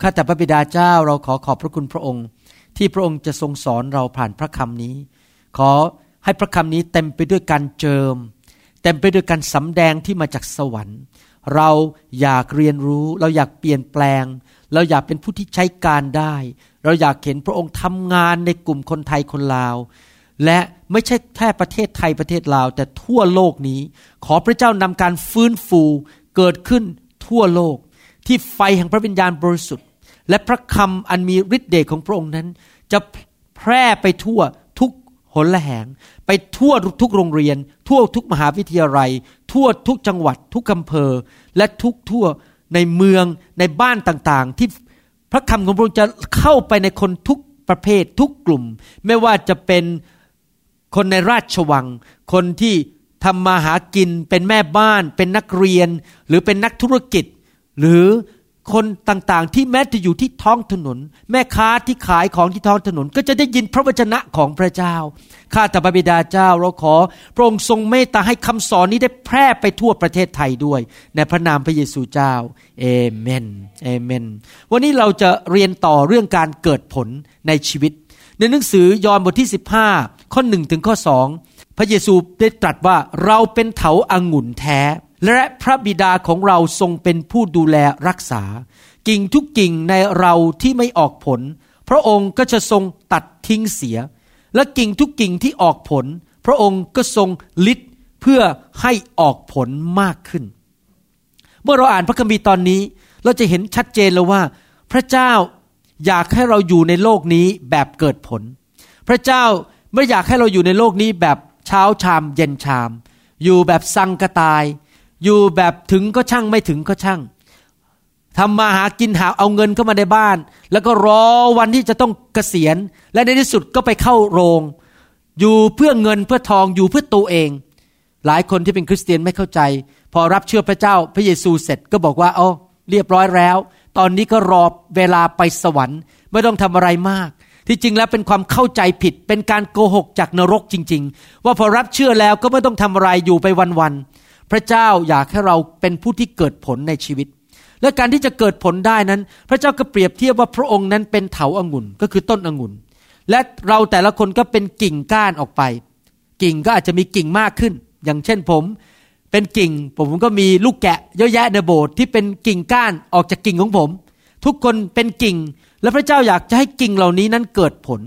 ข้าแต่พระบิดาเจ้าเราขอขอบพระคุณพระองค์ ที่พระองค์จะทรงสอนเราผ่านพระคำนี้ ขอให้พระคำนี้เต็มไปด้วยการเจิม เต็มไปด้วยการสำแดงที่มาจากสวรรค์ เราอยากเรียนรู้ เราอยากเปลี่ยนแปลง เราอยากเป็นผู้ที่ใช้การได้ เราอยากเห็นพระองค์ทำงานในกลุ่มคนไทยคนลาว และไม่ใช่แค่ประเทศไทยประเทศลาว แต่ทั่วโลกนี้ ขอพระเจ้านำการฟื้นฟูเกิดขึ้นทั่วโลก ที่ไฟแห่งพระวิญญาณบริสุทธิ และพระคำอันมีฤทธิ์เดชของพระองค์นั้น จะแพร่ไปทั่วทุกหนละแหง ไปทั่วทุกโรงเรียน ทั่วทุกมหาวิทยาลัย ทั่วทุกจังหวัด ทุกอำเภอ และทุกทั่วในเมืองในบ้านต่างๆ ที่พระคำของพระองค์จะเข้าไปในคนทุกประเภททุกกลุ่ม ไม่ว่าจะเป็นคนในราชวัง คนที่ทำมาหากินเป็นแม่บ้าน เป็นนักเรียน หรือเป็นนักธุรกิจ หรือ คนต่างๆ ที่แม้จะอยู่ที่ท้องถนน แม่ค้าที่ขายของที่ท้องถนน ก็จะได้ยินพระวจนะของพระเจ้า ข้าแต่พระบิดาเจ้าเราขอ พระองค์ทรงเมตตาให้คำสอนนี้ได้แพร่ไปทั่วประเทศไทยด้วย ในพระนามพระเยซูเจ้าเอเมนเอเมน วันนี้เราจะเรียนต่อเรื่องการเกิดผลในชีวิต ในหนังสือยอห์นบทที่ 15 ข้อ1ถึงข้อ 2 พระเยซูได้ตรัสว่าเราเป็นเถาอางุ่นแท้ และพระบิดาของเราทรงเป็นผู้ดูแลรักษา กิ่งทุกกิ่งในเราที่ไม่ออกผล พระองค์ก็จะทรงตัดทิ้งเสีย และกิ่งทุกกิ่งที่ออกผล พระองค์ก็ทรงลิดเพื่อให้ออกผลมากขึ้น เมื่อเราอ่านพระคัมภีร์ตอนนี้ เราจะเห็นชัดเจนแล้วว่า พระเจ้าอยากให้เราอยู่ในโลกนี้แบบเกิดผล พระเจ้าไม่อยากให้เราอยู่ในโลกนี้แบบเช้าชามเย็นชาม อยู่แบบสังกตาย อยู่แบบถึงก็ช่างไม่ถึงก็ช่างทำมาหากินหาเอาเงินเข้ามาในบ้าน แล้วก็รอวันที่จะต้องเกษียณ และในที่สุดก็ไปเข้าโรง อยู่เพื่อเงินเพื่อทองอยู่เพื่อตัวเอง หลายคนที่เป็นคริสเตียนไม่เข้าใจ พอรับเชื่อพระเจ้าพระเยซูเสร็จก็บอกว่าอ๋อเรียบร้อยแล้ว ตอนนี้ก็รอเวลาไปสวรรค์ไม่ต้องทำอะไรมาก ที่จริงแล้วเป็นความเข้าใจผิด เป็นการโกหกจากนรกจริง ๆ ว่าพอรับเชื่อแล้วก็ไม่ต้องทำอะไรอยู่ไปวันๆ พระเจ้าอยากให้เราเป็นผู้ที่เกิดผลในชีวิต และการที่จะเกิดผลได้นั้น พระเจ้าก็เปรียบเทียบว่าพระองค์นั้นเป็นเถาอางุ่นก็คือต้นองุ่น และเราแต่ละคนก็เป็นกิ่งก้านออกไป กิ่งก็อาจจะมีกิ่งมากขึ้น อย่างเช่นผม เป็นกิ่งผมก็มีลูกแกะเยอะแยะในโบสถ์ที่เป็นกิ่งก้านออกจากกิ่งของผม ทุกคนเป็นกิ่ง และพระเจ้าอยากจะให้กิ่งเหล่านี้นั้นเกิดผล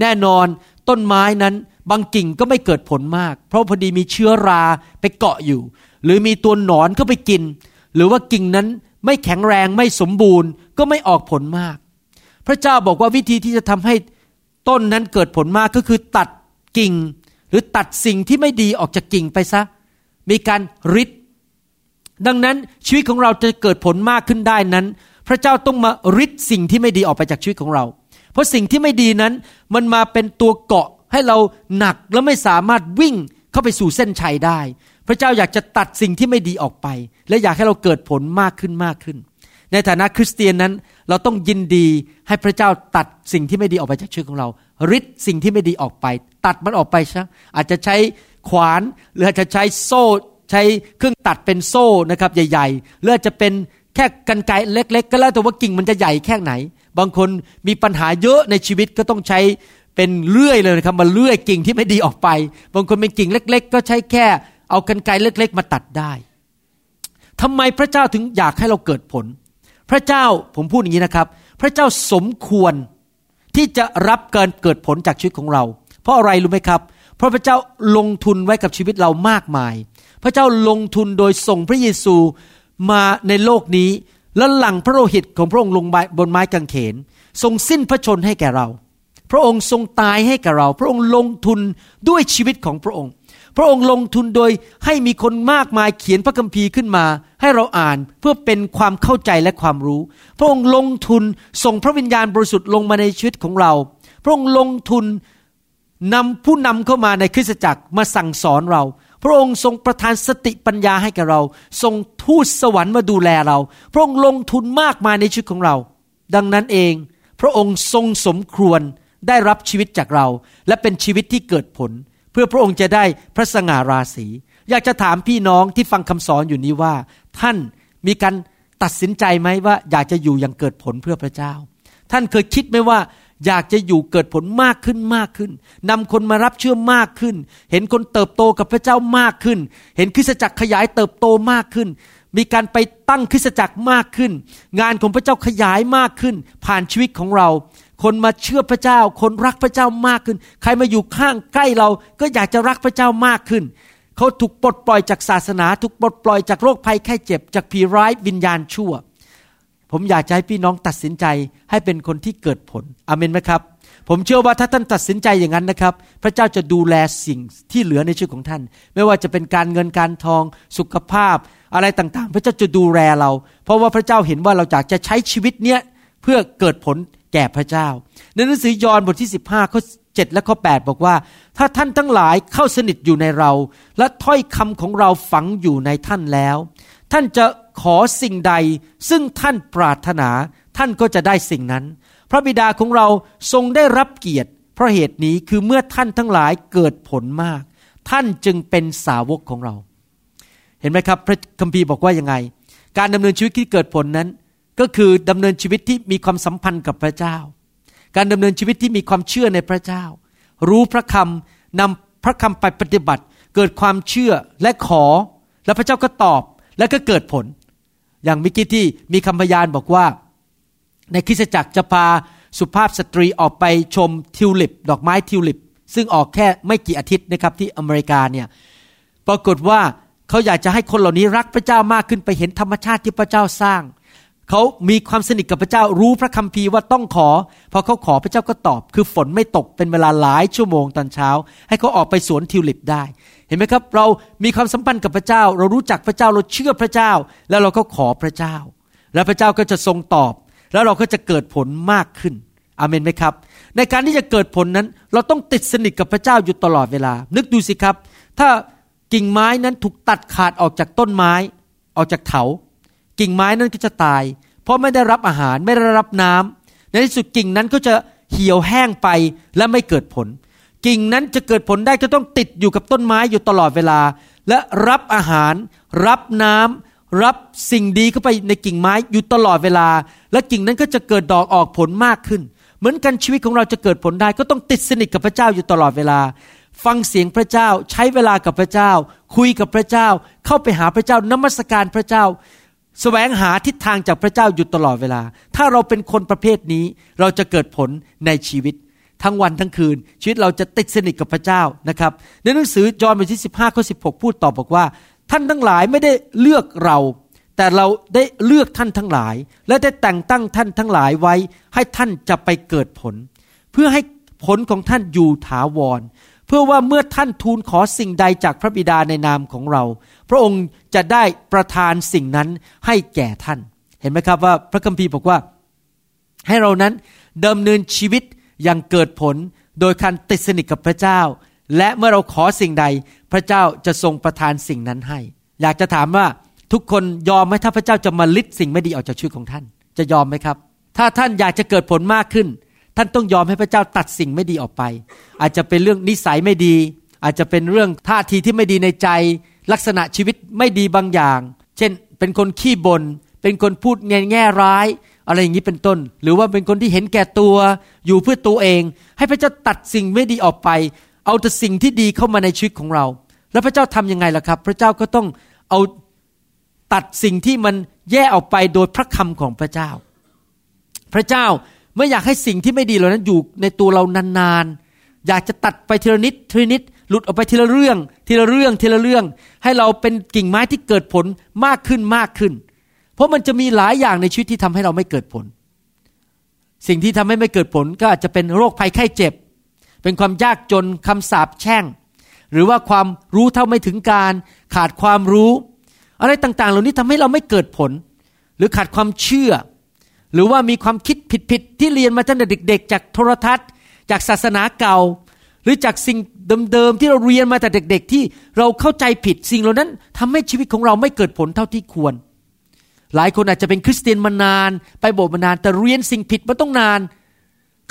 แน่นอนต้นไม้นั้นบางกิ่งก็ไม่เกิดผลมาก เพราะพอดีมีเชื้อราไปเกาะอยู่ หรือมีตัวหนอนเข้าไปกิน หรือว่ากิ่งนั้นไม่แข็งแรงไม่สมบูรณ์ก็ไม่ออกผลมาก พระเจ้าบอกว่าวิธีที่จะทำให้ต้นนั้นเกิดผลมากก็คือตัดกิ่ง หรือตัดสิ่งที่ไม่ดีออกจากกิ่งไปซะ มีการริดดังนั้นชีวิตของเราจะเกิดผลมากขึ้นได้นั้น พระเจ้าต้องมาริดสิ่งที่ไม่ดีออกไปจากชีวิตของเรา เพราะสิ่งที่ไม่ดีนั้นมันมาเป็นตัวเกาะ ให้เราหนักและไม่สามารถวิ่งเข้าไปสู่เส้นชัยได้ พระเจ้าอยากจะตัดสิ่งที่ไม่ดีออกไป และอยากให้เราเกิดผลมากขึ้นมากขึ้น ในฐานะคริสเตียนนั้นเราต้องยินดีให้พระเจ้าตัดสิ่งที่ไม่ดีออกไปจากชีวิตของเราริดสิ่งที่ไม่ดีออกไป ตัดมันออกไปใช่อาจจะใช้ขวานหรืออาจจะใช้โซ่ใช้เครื่องตัดเป็นโซ่นะครับใหญ่ ๆ หรืออาจจะเป็นแค่กันไกเล็ก ๆ ก็แล้วแต่ว่ากิ่งมันจะใหญ่แค่ไหน บางคนมีปัญหาเยอะในชีวิตก็ต้องใช้ เป็นเลื่อยเลยนะครับมาเลื่อยกิ่งที่ไม่ดีออกไป บางคนเป็นกิ่งเล็ก ๆ ก็ใช้แค่ เอากันไกเล็ก ๆ มาตัดได้ทำไมพระเจ้าถึงอยากให้เราเกิดผล พระเจ้าผมพูดอย่างนี้นะครับ พระเจ้าสมควรที่จะรับการเกิดผลจากชีวิตของเรา เพราะอะไรรู้ไหมครับ เพราะพระเจ้าลงทุนไว้กับชีวิตเรามากมาย พระเจ้าลงทุนโดยส่งพระเยซูมาในโลกนี้ แล้วหลังพระโลหิตของพระองค์ลงบนไม้กางเขนทรงสิ้นพระชนให้แก่เรา พระองค์ทรงตายให้แก่เรา พระองค์ลงทุนด้วยชีวิตของพระองค์ พระองค์ลงทุนโดยให้มีคนมากมายเขียนพระคัมภีร์ขึ้นมา ให้เราอ่านเพื่อเป็นความเข้าใจและความรู้ พระองค์ลงทุนส่งพระวิญญาณบริสุทธิ์ลงมาในชีวิตของเรา พระองค์ลงทุนนำผู้นำเข้ามาในคริสตจักรมาสั่งสอนเรา พระองค์ทรงประทานสติปัญญาให้กับเราทรงทูตสวรรค์มาดูแลเรา พระองค์ลงทุนมากมายในชีวิตของเรา ดังนั้นเอง พระองค์ทรงสมควร ได้รับชีวิตจากเรา และเป็นชีวิตที่เกิดผล เพื่อพระองค์จะได้พระสง่าราศี อยากจะถามพี่น้องที่ฟังคำสอนอยู่นี้ว่า ท่านมีการตัดสินใจไหมว่า อยากจะอยู่อย่างเกิดผลเพื่อพระเจ้า ท่านเคยคิดไหมว่าอยากจะอยู่เกิดผลมากขึ้นมากขึ้นนำคนมารับเชื่อมากขึ้น เห็นคนเติบโตกับพระเจ้ามากขึ้น เห็นคริสตจักรขยายเติบโตมากขึ้น มีการไปตั้งคริสตจักรมากขึ้น งานของพระเจ้าขยายมากขึ้น ผ่านชีวิตของเรา คนมาเชื่อพระเจ้า คนรักพระเจ้ามากขึ้น ใครมาอยู่ข้างใกล้เราก็อยากจะรักพระเจ้ามากขึ้น เขาถูกปลดปล่อยจากศาสนา ถูกปลดปล่อยจากโรคภัยแค่เจ็บ จากผีร้ายวิญญาณชั่ว ผมอยากจะให้พี่น้องตัดสินใจให้เป็นคนที่เกิดผลอเมนไหมครับ ผมเชื่อว่าถ้าท่านตัดสินใจอย่างนั้นนะครับ พระเจ้าจะดูแลสิ่งที่เหลือในชีวิตของท่าน ไม่ว่าจะเป็นการเงินการทองสุขภาพ อะไรต่างๆ พระเจ้าจะดูแลเรา เพราะว่าพระเจ้าเห็นว่าเราอยากจะใช้ชีวิตเนี้ยเพื่อเกิดผล แก่พระเจ้า ในหนังสือยอห์นบทที่ 15ข้อ7และข้อ8บอกว่า ถ้าท่านทั้งหลายเข้าสนิทอยู่ในเรา และถ้อยคำของเราฝังอยู่ในท่านแล้ว ท่านจะขอสิ่งใด ซึ่งท่านปรารถนา ท่านก็จะได้สิ่งนั้น พระบิดาของเราทรงได้รับเกียรติ เพราะเหตุนี้คือเมื่อท่านทั้งหลายเกิดผลมาก ท่านจึงเป็นสาวกของเรา เห็นไหมครับ พระคัมภีร์บอกว่ายังไง การดำเนินชีวิตที่เกิดผลนั้น ก็คือดำเนินชีวิตที่มีความสัมพันธ์กับพระเจ้า การดำเนินชีวิตที่มีความเชื่อในพระเจ้า รู้พระคำนำพระคำไปปฏิบัติ เกิดความเชื่อและขอ แล้วพระเจ้าก็ตอบและก็เกิดผล อย่างมื่อกี้ที่มีคำพยานบอกว่า ในคริสตจักรจะพาสุภาพสตรีออกไปชมทิวลิป ดอกไม้ทิวลิป ซึ่งออกแค่ไม่กี่อาทิตย์นะครับที่อเมริกาเนี่ยปรากฏว่าเขาอยากจะให้คนเหล่านี้รักพระเจ้ามากขึ้นไปเห็นธรรมชาติที่พระเจ้าสร้าง เขามีความสนิทกับพระเจ้ารู้พระคัมภีร์ว่าต้องขอ พอเขาขอพระเจ้าก็ตอบ คือฝนไม่ตกเป็นเวลาหลายชั่วโมงตอนเช้า ให้เขาออกไปสวนทิวลิปได้ เห็นไหมครับ เรามีความสัมพันธ์กับพระเจ้า เรารู้จักพระเจ้าเราเชื่อพระเจ้า แล้วเราก็ขอพระเจ้า แล้วพระเจ้าก็จะทรงตอบ แล้วเราก็จะเกิดผลมากขึ้นอเมนไหมครับ ในการที่จะเกิดผลนั้น เราต้องติดสนิทกับพระเจ้าอยู่ตลอดเวลา นึกดูสิครับ ถ้ากิ่งไม้นั้นถูกตัดขาดออกจากต้นไม้ ออกจากเถา กิ่งไม้นั้นก็จะตาย เพราะไม่ได้รับอาหารไม่ได้รับน้ำในที่สุดกิ่งนั้นก็จะเหี่ยวแห้งไปและไม่เกิดผล กิ่งนั้นจะเกิดผลได้ก็ต้องติดอยู่กับต้นไม้อยู่ตลอดเวลา และรับอาหาร รับน้ำรับสิ่งดีเข้าไปในกิ่งไม้อยู่ตลอดเวลา และกิ่งนั้นก็จะเกิดดอกออกผลมากขึ้น เหมือนกันชีวิตของเราจะเกิดผลได้ก็ต้องติดสนิทกับพระเจ้าอยู่ตลอดเวลาฟังเสียงพระเจ้าใช้เวลากับพระเจ้า คุยกับพระเจ้า เข้าไปหาพระเจ้านมัสการพระเจ้า แสวงหาทิศทางจากพระเจ้าอยู่ตลอดเวลา ถ้าเราเป็นคนประเภทนี้เราจะเกิดผลในชีวิต ทั้งวันทั้งคืน ชีวิตเราจะติดสนิทกับพระเจ้านะครับในหนังสือยอห์นบทที่ 15ข้อ16 พูดต่อบอกว่า ท่านทั้งหลายไม่ได้เลือกเรา แต่เราได้เลือกท่านทั้งหลาย และได้แต่งตั้งท่านทั้งหลายไว้ ให้ท่านจะไปเกิดผล เพื่อให้ผลของท่านอยู่ถาวร เพื่อว่าเมื่อท่านทูลขอสิ่งใดจากพระบิดาในนามของเรา พระองค์จะได้ประทานสิ่งนั้นให้แก่ท่าน เห็นไหมครับว่าพระคัมภีร์บอกว่า ให้เรานั้นดำเนินชีวิตอย่างเกิดผลโดยการติดสนิทกับพระเจ้า และเมื่อเราขอสิ่งใด พระเจ้าจะทรงประทานสิ่งนั้นให้ อยากจะถามว่าทุกคนยอมไหมถ้าพระเจ้าจะมาลิดสิ่งไม่ดีออกจากชีวิตของท่าน จะยอมไหมครับ ถ้าท่านอยากจะเกิดผลมากขึ้น ท่านต้องยอมให้พระเจ้าตัดสิ่งไม่ดีออกไป อาจจะเป็นเรื่องนิสัยไม่ดี อาจจะเป็นเรื่องท่าทีที่ไม่ดีในใจ ลักษณะชีวิตไม่ดีบางอย่าง เช่น เป็นคนขี้บน่นเป็นคนพูดแง่แง่ร้าย อะไรอย่างนี้เป็นต้น หรือว่าเป็นคนที่เห็นแก่ตัวอยู่เพื่อตัวเอง ให้พระเจ้าตัดสิ่งไม่ดีออกไป เอาแต่สิ่งที่ดีเข้ามาในชีวิตของเรา แล้วพระเจ้าทํำยังไงล่ะครับ พระเจ้าก็ต้องเอาตัดสิ่งที่มันแย่ออกไปโดยพระคำของพระเจ้า พระเจ้า ไม่อยากให้สิ่งที่ไม่ดีเหล่านั้นอยู่ในตัวเรานานๆ อยากจะตัดไปทีละนิดทีละนิด หลุดออกไปทีละเรื่อง ทีละเรื่องทีละเรื่อง ให้เราเป็นกิ่งไม้ที่เกิดผลมากขึ้นมากขึ้น เพราะมันจะมีหลายอย่างในชีวิตที่ทำให้เราไม่เกิดผล สิ่งที่ทำให้ไม่เกิดผลก็อาจจะเป็นโรคภัยไข้เจ็บ เป็นความยากจนคำสาปแช่ง หรือว่าความรู้เท่าไม่ถึงการ ขาดความรู้ อะไรต่างๆ เหล่านี้ทำให้เราไม่เกิดผล หรือขาดความเชื่อ หรือว่ามีความคิดผิดๆที่เรียนมาตั้งแต่เด็ก ๆ จากโทรทัศน์ จากศาสนาเก่า หรือจากสิ่งเดิมๆที่เราเรียนมาแต่เด็ก ๆ ที่เราเข้าใจผิดสิ่งเหล่านั้นทำให้ชีวิตของเราไม่เกิดผลเท่าที่ควร หลายคนอาจจะเป็นคริสเตียนมานาน ไปโบสถ์มานานแต่เรียนสิ่งผิดมาต้องนาน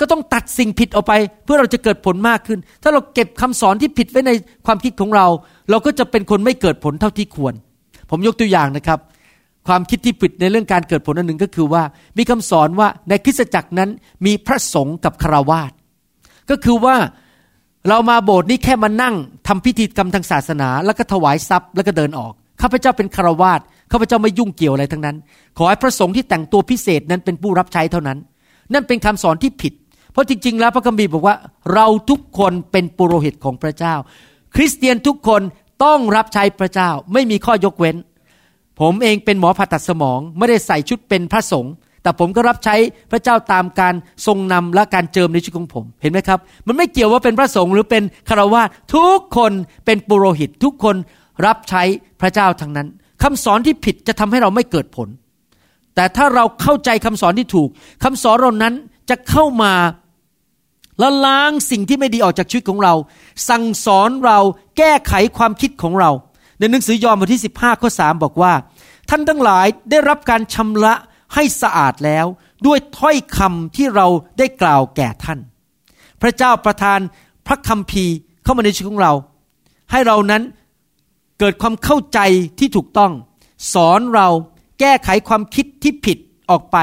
ก็ต้องตัดสิ่งผิดออกไป เพื่อเราจะเกิดผลมากขึ้น ถ้าเราเก็บคำสอนที่ผิดไว้ในความคิดของเรา เราก็จะเป็นคนไม่เกิดผลเท่าที่ควร ผมยกตัวอย่างนะครับ ความคิดที่ผิดในเรื่องการเกิดผลอันหนึ่งก็คือว่า มีคำสอนว่าในคริสตจักรนั้นมีพระสงฆ์กับคารวาสก็คือว่าเรามาโบสถ์นี้แค่มานั่งทำพิธีกรรมทางศาสนา แล้วก็ถวายทรัพย์แล้วก็เดินออกข้าพเจ้าเป็นคารวาสข้าพเจ้าไม่ยุ่งเกี่ยวอะไรทั้งนั้น ขอให้พระสงฆ์ที่แต่งตัวพิเศษนั้นเป็นผู้รับใช้เท่านั้น นั่นเป็นคำสอนที่ผิด เพราะจริง ๆ แล้วพระคัมภีร์บอกว่า เราทุกคนเป็นปุโรหิตของพระเจ้า คริสเตียนทุกคนต้องรับใช้พระเจ้า ไม่มีข้อยกเว้น ผมเองเป็นหมอผ่าตัดสมอง ไม่ได้ใส่ชุดเป็นพระสงฆ์แต่ผมก็รับใช้พระเจ้าตามการทรงนำและการเจิมในชีวิตของผม เห็นไหมครับ มันไม่เกี่ยวว่าเป็นพระสงฆ์หรือเป็นคารวะทุกคนเป็นปุโรหิต ทุกคนรับใช้พระเจ้าทั้งนั้นคำสอนที่ผิดจะทำให้เราไม่เกิดผล แต่ถ้าเราเข้าใจคำสอนที่ถูกคำสอนเหล่านั้นจะเข้ามาละล้างสิ่งที่ไม่ดีออกจากชีวิตของเรา สั่งสอนเราแก้ไขความคิดของเรา ในหนังสือยอห์นบทที่ 15ข้อ3บอกว่า ท่านทั้งหลายได้รับการชำระให้สะอาดแล้ว ด้วยถ้อยคำที่เราได้กล่าวแก่ท่าน พระเจ้าประทานพระคำพีเข้ามาในชีวิตของเรา ให้เรานั้นเกิดความเข้าใจที่ถูกต้อง สอนเราแก้ไขความคิดที่ผิดออกไป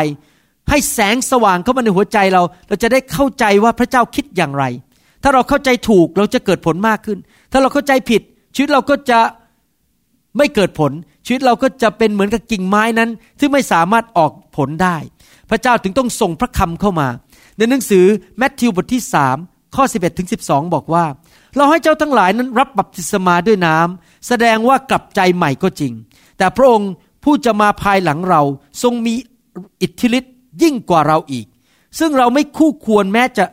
ให้แสงสว่างเข้ามาในหัวใจเรา เราจะได้เข้าใจว่าพระเจ้าคิดอย่างไร ถ้าเราเข้าใจถูกเราจะเกิดผลมากขึ้น ถ้าเราเข้าใจผิดชีวิตเราก็จะ ไม่เกิดผล ชีวิตเราก็จะเป็นเหมือนกับกิ่งไม้นั้น ที่ไม่สามารถออกผลได้ พระเจ้าถึงต้องส่งพระคำเข้ามา ในหนังสือแมทธิวบทที่สามข้อ 11ถึง12 บอกว่า เราให้เจ้าทั้งหลายนั้นรับบัพติศมาด้วยน้ำแสดงว่ากลับใจใหม่ก็จริง แต่พระองค์ผู้จะมาภายหลังเราทรงมีอิทธิฤทธิยิ่งกว่าเราอีก ซึ่งเราไม่คู่ควรแม้จะ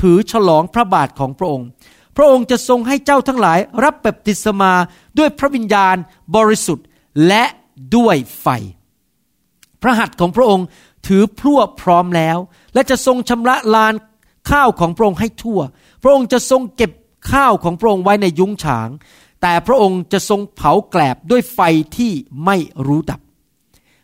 ถือฉลองพระบาทของพระองค์ พระองค์จะทรงให้เจ้าทั้งหลายรับแบบติศมา ด้วยพระวิญญาณบริสุทธิ์และด้วยไฟ พระหัตถ์ของพระองค์ถือพลั่วพร้อมแล้ว และจะทรงชำระลานข้าวของพระองค์ให้ทั่ว พระองค์จะทรงเก็บข้าวของพระองค์ไว้ในยุ้งฉาง แต่พระองค์จะทรงเผาแกลบด้วยไฟที่ไม่รู้ดับ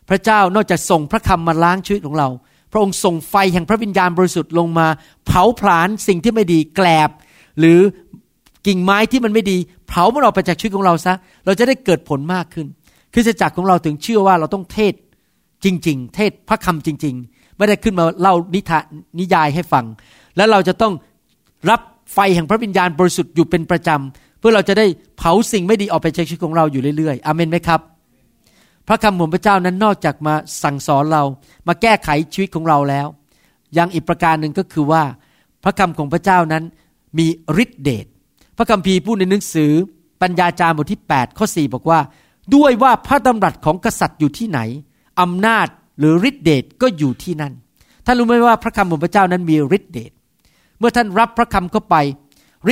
พระเจ้านอกจากส่งพระคำมาล้างชีวิตของเรา พระองค์ส่งไฟแห่งพระวิญญาณบริสุทธิ์ลงมา เผาผลาญสิ่งที่ไม่ดีแกลบ หรือ กิ่งไม้ที่มันไม่ดี เผามันออกไปจากชีวิตของเราซะ เราจะได้เกิดผลมากขึ้นคริสตจักรของเราถึงเชื่อว่าเราต้องเทศจริง ๆ เทศพระคำจริง ๆ ไม่ได้ขึ้นมาเล่านิทานนิยายให้ฟัง แล้วเราจะต้องรับไฟแห่งพระวิญญาณบริสุทธิ์อยู่เป็นประจำ เพื่อเราจะได้เผาสิ่งไม่ดีออกไปจากชีวิตของเราอยู่เรื่อยๆอเมนไหมครับ พระคำของพระเจ้านั้นนอกจากมาสั่งสอนเรามาแก้ไขชีวิตของเราแล้วยังอีกประการหนึ่งก็คือว่า พระคำของพระเจ้านั้นมีฤทธิเดช พระคัมภีร์พูดในหนังสือปัญญาจารย์บทที่ 8 ข้อ 4 บอกว่า ด้วยว่าพระดำรัสของกษัตริย์อยู่ที่ไหนอำนาจหรือฤทธิเดชก็อยู่ที่นั่นท่านรู้ไหมว่าพระคำของพระเจ้านั้นมีฤทธิเดชเมื่อท่านรับพระคำเข้าไป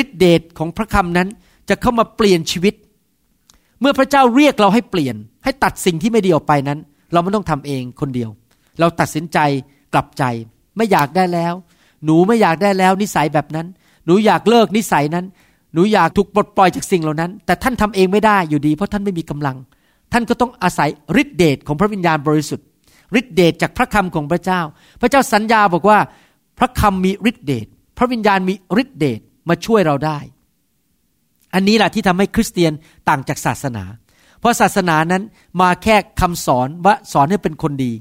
ฤทธิเดชของพระคำนั้นจะเข้ามาเปลี่ยนชีวิต เมื่อพระเจ้าเรียกเราให้เปลี่ยน ให้ตัดสิ่งที่ไม่ดีออกไปนั้น เราไม่ต้องทำเองคนเดียว เราตัดสินใจกลับใจ ไม่อยากได้แล้ว หนูไม่อยากได้แล้ว นิสัยแบบนั้น หนูอยากเลิกนิสัยนั้น นูอยากถูกปลดปล่อยจากสิ่งเหล่านั้น แต่ท่านทำเองไม่ได้อยู่ดี เพราะท่านไม่มีกำลัง ท่านก็ต้องอาศัยฤทธิเดชของพระวิญญาณบริสุทธิ์ฤทธิเดชจากพระคำของพระเจ้า พระเจ้าสัญญาบอกว่า พระคำมีฤทธิเดชพระวิญญาณมีฤทธิเดชมาช่วยเราได้ อันนี้แหละที่ทำให้คริสเตียนต่างจากศาสนา เพราะศาสนานั้นมาแค่คำสอนว่าสอนให้เป็นคนดี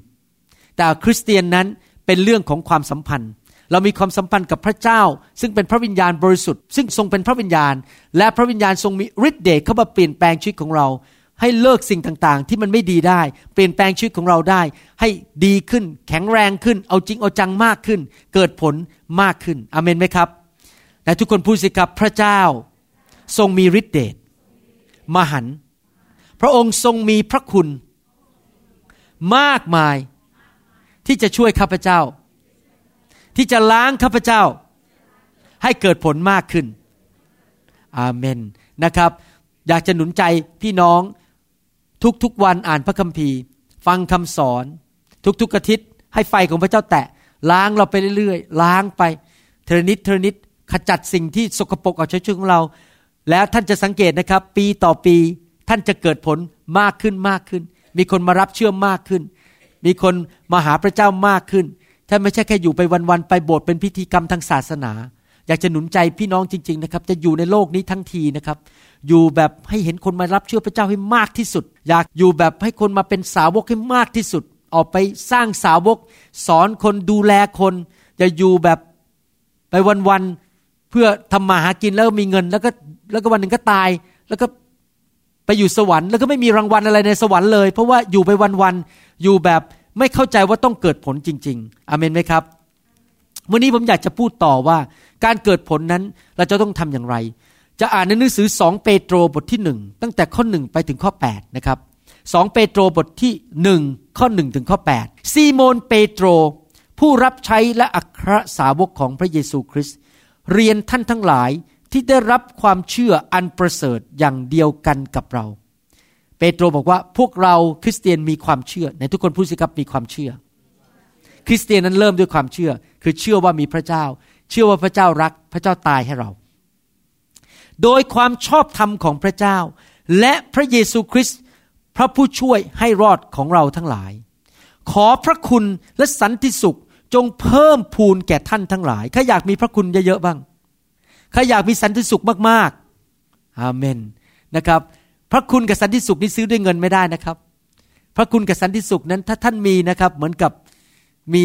แต่คริสเตียนนั้นเป็นเรื่องของความสัมพันธ์ เรามีความสัมพันธ์กับพระเจ้า ซึ่งเป็นพระวิญญาณบริสุทธิ์ ซึ่งทรงเป็นพระวิญญาณ และพระวิญญาณทรงมีฤทธิ์เดชเข้ามาเปลี่ยนแปลงชีวิตของเรา ให้เลิกสิ่งต่างๆ ที่มันไม่ดีได้ เปลี่ยนแปลงชีวิตของเราได้ ให้ดีขึ้น แข็งแรงขึ้น เอาจริงเอาจังมากขึ้น เกิดผลมากขึ้นอเมนไหมครับแต่ทุกคนพูดสิครับพระเจ้าทรงมีฤทธิ์เดชมหัน พระองค์ทรงมีพระคุณ มากมายที่จะช่วยข้าพเจ้า ที่จะล้างข้าพเจ้า ให้เกิดผลมากขึ้น อาเมนนะครับ อยากจะหนุนใจพี่น้องทุกๆวันอ่านพระคัมภีร์ ฟังคำสอน ทุกๆอาทิตย์ ให้ไฟของพระเจ้าแตะ ล้างเราไปเรื่อยๆ ล้างไปเทรนิดเทรนิดขจัดสิ่งที่สกปรกออกจากชีวิตของเรา แล้วท่านจะสังเกตนะครับ ปีต่อปีท่านจะเกิดผลมากขึ้นมากขึ้น มีคนมารับเชื่อมากขึ้น มีคนมาหาพระเจ้ามากขึ้น ท่านไม่ใช่แค่อยู่ไปวันๆไปโบสถ์เป็นพิธีกรรมทางศาสนา อยากจะหนุนใจพี่น้องจริง ๆ นะครับ จะอยู่ในโลกนี้ทั้งทีนะครับ อยู่แบบให้เห็นคนมารับเชื่อพระเจ้าให้มากที่สุด อยากอยู่แบบให้คนมาเป็นสาวกให้มากที่สุด ออกไปสร้างสาวก สอนคนดูแลคนอย่าอยู่แบบไปวันๆเพื่อทำมาหากินแล้วมีเงินแล้วก็แล้วก็วันหนึ่งก็ตาย แล้วก็ไปอยู่สวรรค์แล้วก็ไม่มีรางวัลอะไรในสวรรค์เลย เพราะว่าอยู่ไปวันๆอยู่แบบ ไม่เข้าใจว่าต้องเกิดผลจริง ๆอเมนไหมครับ วันนี้ผมอยากจะพูดต่อว่า การเกิดผลนั้นเราจะต้องทำอย่างไร จะอ่านในหนังสือสองเปโตรบทที่หนึ่งตั้งแต่ข้อหนึ่งไปถึงข้อ 8 นะครับสองเปโตรบทที่หนึ่งข้อหนึ่งถึงข้อ 8 ซีโมนเปโตร ผู้รับใช้และอัครสาวกของพระเยซูคริสต์เรียนท่านทั้งหลายที่ได้รับความเชื่ออันประเสริฐอย่างเดียวกันกับเรา เปโตรบอกว่าพวกเราคริสเตียนมีความเชื่อ ในทุกคนพูดสิครับมีความเชื่อ คริสเตียนนั้นเริ่มด้วยความเชื่อ คือเชื่อว่ามีพระเจ้า เชื่อว่าพระเจ้ารักพระเจ้าตายให้เรา โดยความชอบธรรมของพระเจ้า และพระเยซูคริสต์พระผู้ช่วยให้รอดของเราทั้งหลาย ขอพระคุณและสันติสุขจงเพิ่มพูนแก่ท่านทั้งหลายข้าอยากมีพระคุณเยอะๆบ้างข้าอยากมีสันติสุขมากๆอาเมนนะครับ พระคุณกับสันติสุขนี่ซื้อด้วยเงินไม่ได้นะครับ พระคุณกับสันติสุขนั้นถ้าท่านมีนะครับ เหมือนกับมี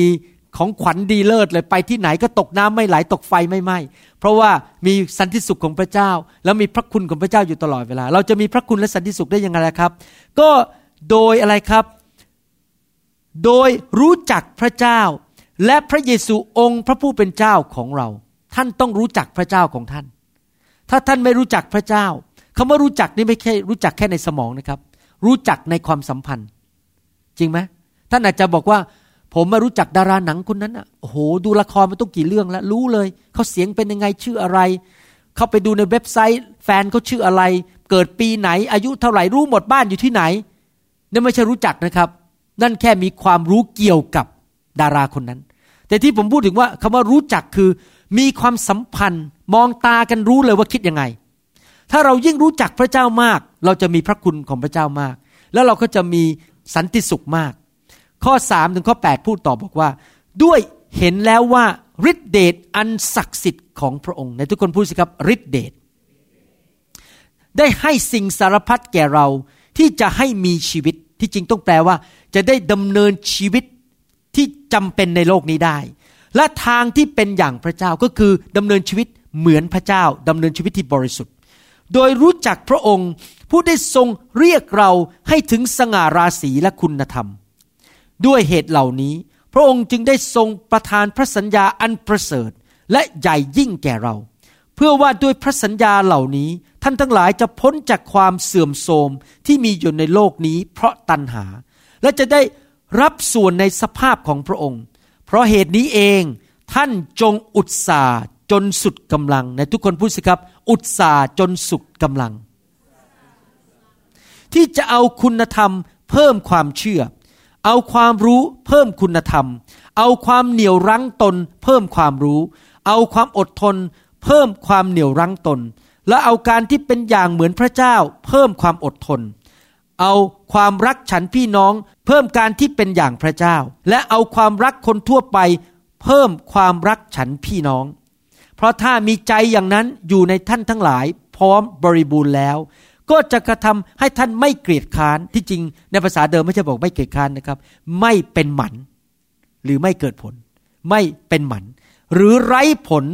ของขวัญดีเลิศเลยไปที่ไหนก็ตกน้ำไม่ไหลตกไฟไม่ไหม้เพราะว่ามีสันติสุขของพระเจ้า แล้วมีพระคุณของพระเจ้าอยู่ตลอดเวลา เราจะมีพระคุณและสันติสุขได้ยังไงละครับ ก็โดยอะไรครับ โดยรู้จักพระเจ้า และพระเยซูองค์พระผู้เป็นเจ้าของเรา ท่านต้องรู้จักพระเจ้าของท่าน ถ้าท่านไม่รู้จักพระเจ้า คำว่ารู้จักนี่ไม่แค่รู้จักแค่ในสมองนะครับ รู้จักในความสัมพันธ์ จริงไหมท่านอาจจะบอกว่า ผมมารู้จักดาราหนังคนนั้นอะโอ้โหดูละครมาต้องกี่เรื่องแล้ว รู้เลยเขาเสียงเป็นยังไงชื่ออะไร เขาไปดูในเว็บไซต์ แฟนเขาชื่ออะไร เกิดปีไหน อายุเท่าไหร่รู้หมดบ้านอยู่ที่ไหนนี่นไม่ใช่รู้จักนะครับ นั่นแค่มีความรู้เกี่ยวกับดาราคนนั้น แต่ที่ผมพูดถึงว่าคำว่ารู้จักคือ มีความสัมพันธ์ มองตากันรู้เลยว่าคิดยังไง ถ้าเรายิ่งรู้จักพระเจ้ามาก เราจะมีพระคุณของพระเจ้ามาก แล้วเราก็จะมีสันติสุขมาก ข้อ3ถึงข้อ 8 พูดต่อบอกว่า ด้วยเห็นแล้วว่าฤทธิเดชอันศักดิ์สิทธิ์ของพระองค์ ในทุกคนพูดสิครับฤทธิเดชได้ให้สิ่งสารพัดแก่เราที่จะให้มีชีวิตที่จริงต้องแปลว่า จะได้ดำเนินชีวิตที่จำเป็นในโลกนี้ได้ และทางที่เป็นอย่างพระเจ้าก็คือดำเนินชีวิตเหมือนพระเจ้าดำเนินชีวิตที่บริสุทธิ์ โดยรู้จักพระองค์ ผู้ได้ทรงเรียกเราให้ถึงสง่าราศีและคุณธรรม ด้วยเหตุเหล่านี้ พระองค์จึงได้ทรงประทานพระสัญญาอันประเสริฐ และใหญ่ยิ่งแก่เรา เพื่อว่าด้วยพระสัญญาเหล่านี้ ท่านทั้งหลายจะพ้นจากความเสื่อมโทรมที่มีอยู่ในโลกนี้ เพราะตัณหา และจะได้รับส่วนในสภาพของพระองค์ เพราะเหตุนี้เองท่านจงอุตสาห์จนสุดกำลังในทุกคนพูดสิครับ อุตสาห์จนสุดกำลัง ที่จะเอาคุณธรรมเพิ่มความเชื่อ เอาความรู้เพิ่มคุณธรรม เอาความเหนี่ยวรั้งตน เพิ่มความรู้ เอาความอดทน เพิ่มความเหนี่ยวรั้งตน และเอาการที่เป็นอย่างเหมือนพระเจ้า เพิ่มความอดทน เอาความรักฉันพี่น้อง เพิ่มการที่เป็นอย่างพระเจ้า และเอาความรักคนทั่วไป เพิ่มความรักฉันพี่น้อง เพราะถ้ามีใจอย่างนั้นอยู่ในท่านทั้งหลาย พร้อมบริบูรณ์แล้ว ก็จะกระทำให้ท่านไม่เกลียดค้านที่จริงในภาษาเดิมไม่ใช่บอกไม่เกลียดค้านนะครับ ไม่เป็นหมัน หรือไม่เกิดผล ไม่เป็นหมัน หรือไร้ผล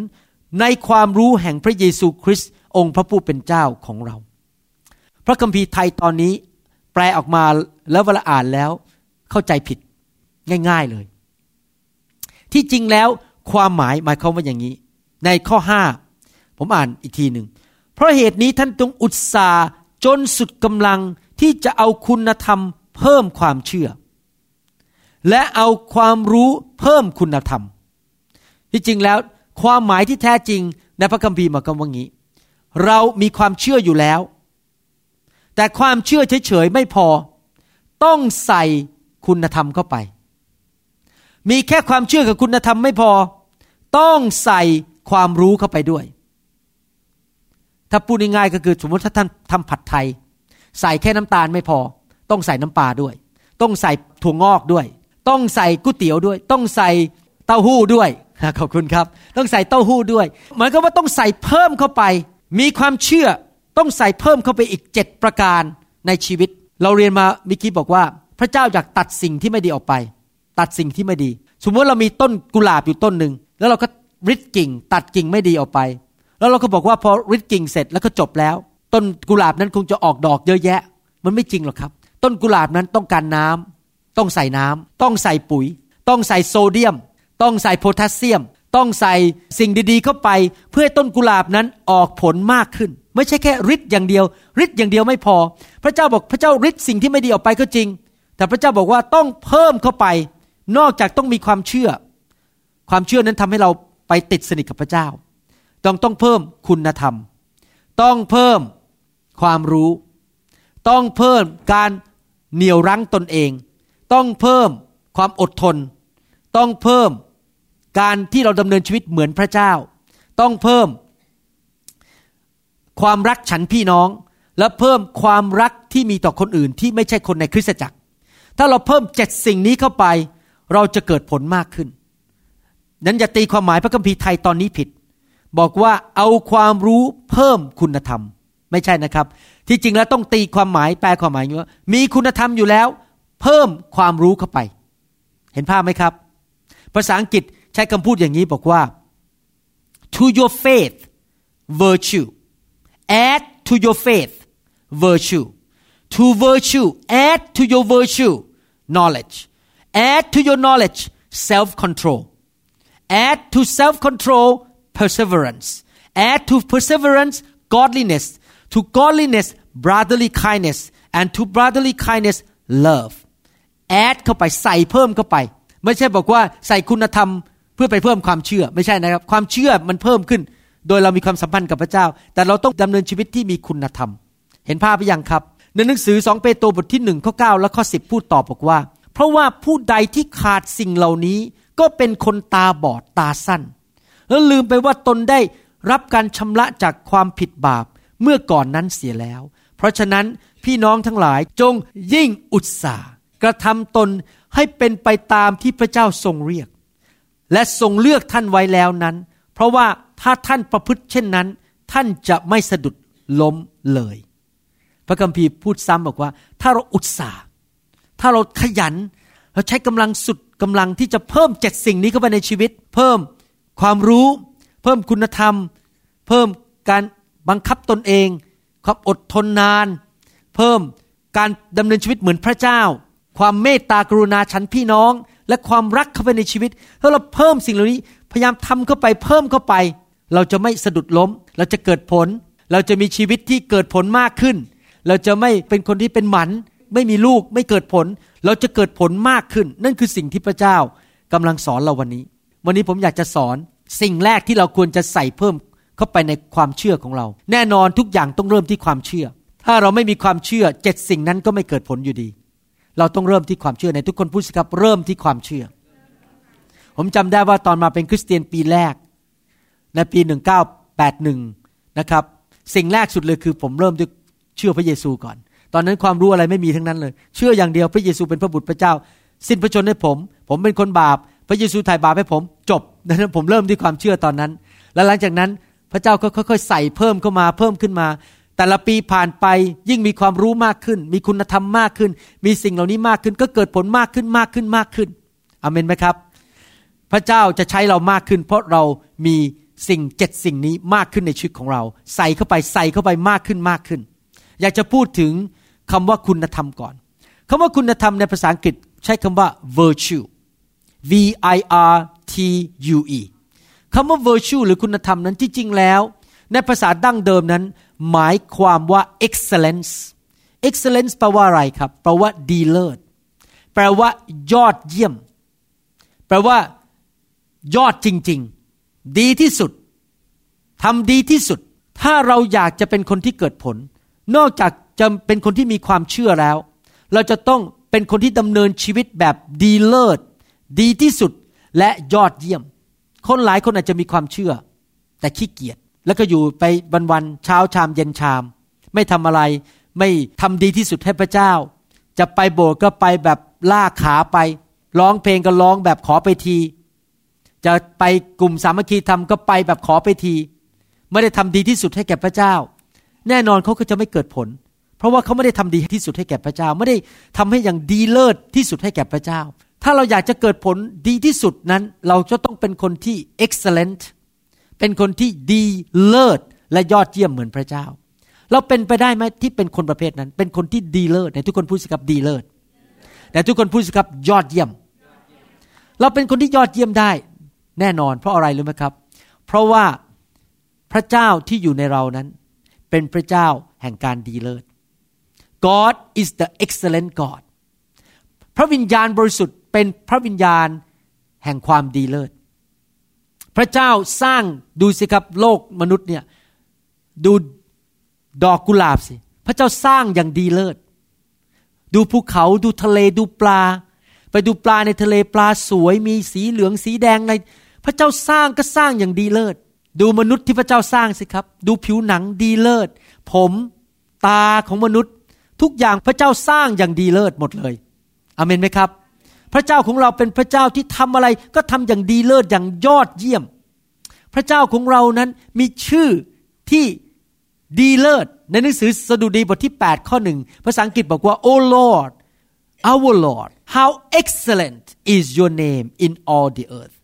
ในความรู้แห่งพระเยซูคริสต์องค์พระผู้เป็นเจ้าของเรา พระคัมภีร์ไทยตอนนี้แปลออกมาแล้วเวลาอ่านแล้วเข้าใจผิดง่าย ๆเลย ที่จริงแล้วความหมายหมายความว่าอย่างนี้ ในข้อห้าผมอ่านอีกทีหนึ่ง เพราะเหตุนี้ท่านต้องอุตสาห์จนสุดกำลังที่จะเอาคุณธรรมเพิ่มความเชื่อ และเอาความรู้เพิ่มคุณธรรม ที่จริงแล้วความหมายที่แท้จริงในพระคัมภีร์มาก็ว่างี้ เรามีความเชื่ออยู่แล้ว แต่ความเชื่อเฉยๆไม่พอ ต้องใส่คุณธรรมเข้าไป มีแค่ความเชื่อกับคุณธรรมไม่พอ ต้องใส่ ความรู้เข้าไปด้วย ถ้าพูดง่ายๆก็คือสมมติถ้าท่านทำผัดไทย ใส่แค่น้ำตาลไม่พอ ต้องใส่น้ำปลาด้วย ต้องใส่ถั่วงอกด้วย ต้องใส่ก๋วยเตี๋ยวด้วย ต้องใส่เต้าหู้ด้วยขอบคุณครับ ต้องใส่เต้าหู้ด้วยเหมายความว่าต้องใส่เพิ่มเข้าไป มีความเชื่อต้องใส่เพิ่มเข้าไปอีกเจ็ดประการในชีวิต เราเรียนมาเมื่อกี้บอกว่า พระเจ้าอยากตัดสิ่งที่ไม่ดีออกไป ตัดสิ่งที่ไม่ดี สมมติเรามีต้นกุหลาบอยู่ต้นหนึ่งแล้วเราก็ ริดกิ่ง ตัดกิ่งไม่ดีออกไป แล้วเราก็บอกว่าพอริดกิ่งเสร็จแล้วก็จบแล้ว ต้นกุหลาบนั้นคงจะออกดอกเยอะแยะ มันไม่จริงหรอกครับ ต้นกุหลาบนั้นต้องการน้ำต้องใส่น้ำต้องใส่ปุ๋ย ต้องใส่โซเดียม ต้องใส่โพแทสเซียม ต้องใส่สิ่งดีๆ เข้าไป เพื่อให้ต้นกุหลาบนั้นออกผลมากขึ้น ไม่ใช่แค่ริดอย่างเดียวริดอย่างเดียวไม่พอ พระเจ้าบอกพระเจ้าริดสิ่งที่ไม่ดีออกไปก็จริง แต่พระเจ้าบอกว่าต้องเพิ่มเข้าไป นอกจากต้องมีความเชื่อ ความเชื่อนั้นทำให้เรา ไปติดสนิทกับพระเจ้า ต้องต้องเพิ่มคุณธรรม ต้องเพิ่มความรู้ ต้องเพิ่มการเหนี่ยวรั้งตนเอง ต้องเพิ่มความอดทน ต้องเพิ่มการที่เราดำเนินชีวิตเหมือนพระเจ้า ต้องเพิ่ม ความรักฉันพี่น้อง และเพิ่มความรักที่มีต่อคนอื่นที่ไม่ใช่คนในคริสตจักร ถ้าเราเพิ่มเจ็ดสิ่งนี้เข้าไป เราจะเกิดผลมากขึ้น นั้นอย่าตีความหมายพระคัมภีร์ไทยตอนนี้ผิด บอกว่าเอาความรู้เพิ่มคุณธรรม ไม่ใช่นะครับ ที่จริงแล้วต้องตีความหมายแปลความหมายว่ามีคุณธรรมอยู่แล้ว เพิ่มความรู้เข้าไป เห็นภาพไหมครับ ภาษาอังกฤษใช้คำพูดอย่างนี้บอกว่า to your faith virtue add to your faith virtue to virtue add to your virtue knowledge add to your knowledge self control add to self control perseverance add to perseverance godliness to godliness brotherly kindness and to brotherly kindness love add เข้าไปใส่เพิ่มเข้าไป ไม่ใช่บอกว่าใส่คุณธรรมเพื่อไปเพิ่มความเชื่อไม่ใช่นะครับ ความเชื่อมันเพิ่มขึ้น โดยเรามีความสัมพันธ์กับพระเจ้า แต่เราต้องดำเนินชีวิตที่มีคุณธรรม เห็นภาพไปยังครับ ในหนังสือสองเปโตรบทที่หนึ่งข้อเก้าและข้อสิบพูดตอบบอกว่า เพราะว่าผู้ใดที่ขาดสิ่งเหล่านี้ ก็เป็นคนตาบอดตาสั้น แล้วลืมไปว่าตนได้รับการชำระจากความผิดบาปเมื่อก่อนนั้นเสียแล้ว เพราะฉะนั้นพี่น้องทั้งหลายจงยิ่งอุตสาห์กระทำตนให้เป็นไปตามที่พระเจ้าทรงเรียก และทรงเลือกท่านไว้แล้วนั้น เพราะว่าถ้าท่านประพฤติเช่นนั้น ท่านจะไม่สะดุดล้มเลย พระคัมภีร์พูดซ้ำบอกว่า ถ้าเราอุตสาห์ ถ้าเราขยัน เราใช้กำลังสุด กำลังที่จะเพิ่มเจ็ดสิ่งนี้เข้าไปในชีวิต เพิ่มความรู้ เพิ่มคุณธรรม เพิ่มการบังคับตนเองความอดทนนาน เพิ่มการดำเนินชีวิตเหมือนพระเจ้า ความเมตตากรุณาฉันพี่น้อง และความรักเข้าไปในชีวิตถ้าเราเพิ่มสิ่งเหล่านี้พยายามทำเข้าไปเพิ่มเข้าไป เราจะไม่สะดุดล้ม เราจะเกิดผล เราจะมีชีวิตที่เกิดผลมากขึ้น เราจะไม่เป็นคนที่เป็นหมัน ไม่มีลูกไม่เกิดผล เราจะเกิดผลมากขึ้น นั่นคือสิ่งที่พระเจ้ากำลังสอนเราวันนี้ วันนี้ผมอยากจะสอนสิ่งแรกที่เราควรจะใส่เพิ่มเข้าไปในความเชื่อของเรา แน่นอนทุกอย่างต้องเริ่มที่ความเชื่อ ถ้าเราไม่มีความเชื่อเจ็ดสิ่งนั้นก็ไม่เกิดผลอยู่ดี เราต้องเริ่มที่ความเชื่อในทุกคนพูดสิครับเริ่มที่ความเชื่อ ผมจำได้ว่าตอนมาเป็นคริสเตียนปีแรก ในปี 1981 นะครับ สิ่งแรกสุดเลยคือผมเริ่มด้วยเชื่อพระเยซูก่อน ตอนนั้นความรู้อะไรไม่มีทั้งนั้นเลย เชื่ออย่างเดียวพระเยซูเป็นพระบุตรพระเจ้า สิ้นพระชนให้ผม ผมเป็นคนบาป พระเยซูไถ่บาปให้ผมจบดังนั้นผมเริ่มที่ความเชื่อตอนนั้น แล้วหลังจากนั้นพระเจ้าก็ค่อยๆ ใส่เพิ่มเข้ามาเพิ่มขึ้นมา แต่ละปีผ่านไปยิ่งมีความรู้มากขึ้น มีคุณธรรมมากขึ้น มีสิ่งเหล่านี้มากขึ้น ก็เกิดผลมากขึ้นมากขึ้นมากขึ้นอเมนไหมครับ พระเจ้าจะใช้เรามากขึ้น เพราะเรามีสิ่งเจ็ดสิ่งนี้มากขึ้นในชีวิตของเรา ใส่เข้าไปใส่เข้าไปมากขึ้นมากขึ้น อยากจะพูดถึง คำว่าคุณธรรมก่อนคำว่าคุณธรรมในภาษาอังกฤษใช้คำว่า virtue V I R T U E คำว่า virtue หรือคุณธรรมนั้นที่จริงแล้ว ในภาษาดั้งเดิมนั้น หมายความว่า excellence excellence แปลว่าอะไรครับ แปลว่าดีเลิศแปลว่ายอดเยี่ยม แปลว่า ยอดจริง ๆ ดีที่สุดทำดีที่สุด ถ้าเราอยากจะเป็นคนที่เกิดผล นอกจาก จะเป็นคนที่มีความเชื่อแล้ว เราจะต้องเป็นคนที่ดำเนินชีวิตแบบดีเลิศ ดีที่สุดและยอดเยี่ยม คนหลายคนอาจจะมีความเชื่อ แต่ขี้เกียจแล้วก็อยู่ไปวันๆเช้าชามเย็นชาม ไม่ทำอะไรไม่ทำดีที่สุดให้พระเจ้า จะไปโบสถ์ก็ไปแบบล่าขาไปร้องเพลงก็ร้องแบบขอไปที จะไปกลุ่มสามัคคีทำก็ไปแบบขอไปที ไม่ได้ทำดีที่สุดให้แก่พระเจ้า แน่นอนเขาก็จะไม่เกิดผล เพราะว่าเขาไม่ได้ทำดีที่สุดให้แก่พระเจ้า ไม่ได้ทำให้อย่างดีเลิศที่สุดให้แก่พระเจ้า ถ้าเราอยากจะเกิดผลดีที่สุดนั้น เราจะต้องเป็นคนที่ excellent เป็นคนที่ดีเลิศและยอดเยี่ยมเหมือนพระเจ้า เราเป็นไปได้ไหมที่เป็นคนประเภทนั้น เป็นคนที่ดีเลิศในทุกคนพูดสิครับดีเลิศแต่ทุกคนพูดสิครับยอดเยี่ยม เราเป็นคนที่ยอดเยี่ยมได้ แน่นอน เพราะอะไรรู้ไหมครับ เพราะว่าพระเจ้าที่อยู่ในเรานั้น เป็นพระเจ้าแห่งการดีเลิศ God is the excellent God พระวิญญาณบริสุทธิ์เป็นพระวิญญาณแห่งความดีเลิศ พระเจ้าสร้างดูสิครับโลกมนุษย์เนี่ยดูดอกกุหลาบสิ พระเจ้าสร้างอย่างดีเลิศ ดูภูเขาดูทะเลดูปลา ไปดูปลาในทะเลปลาสวยมีสีเหลืองสีแดงใน พระเจ้าสร้างก็สร้างอย่างดีเลิศ ดูมนุษย์ที่พระเจ้าสร้างสิครับ ดูผิวหนังดีเลิศ ผมตาของมนุษย์ ทุกอย่างพระเจ้าสร้างอย่างดีเลิศหมดเลยอเมนไหมครับ พระเจ้าของเราเป็นพระเจ้าที่ทำอะไรก็ทำอย่างดีเลิศอย่างยอดเยี่ยม พระเจ้าของเรานั้นมีชื่อที่ดีเลิศในหนังสือสดุดีบทที่ 8 ข้อหนึ่งภาษาอังกฤษบอกว่า Oh Lord our Lord how excellent is your name in all the earth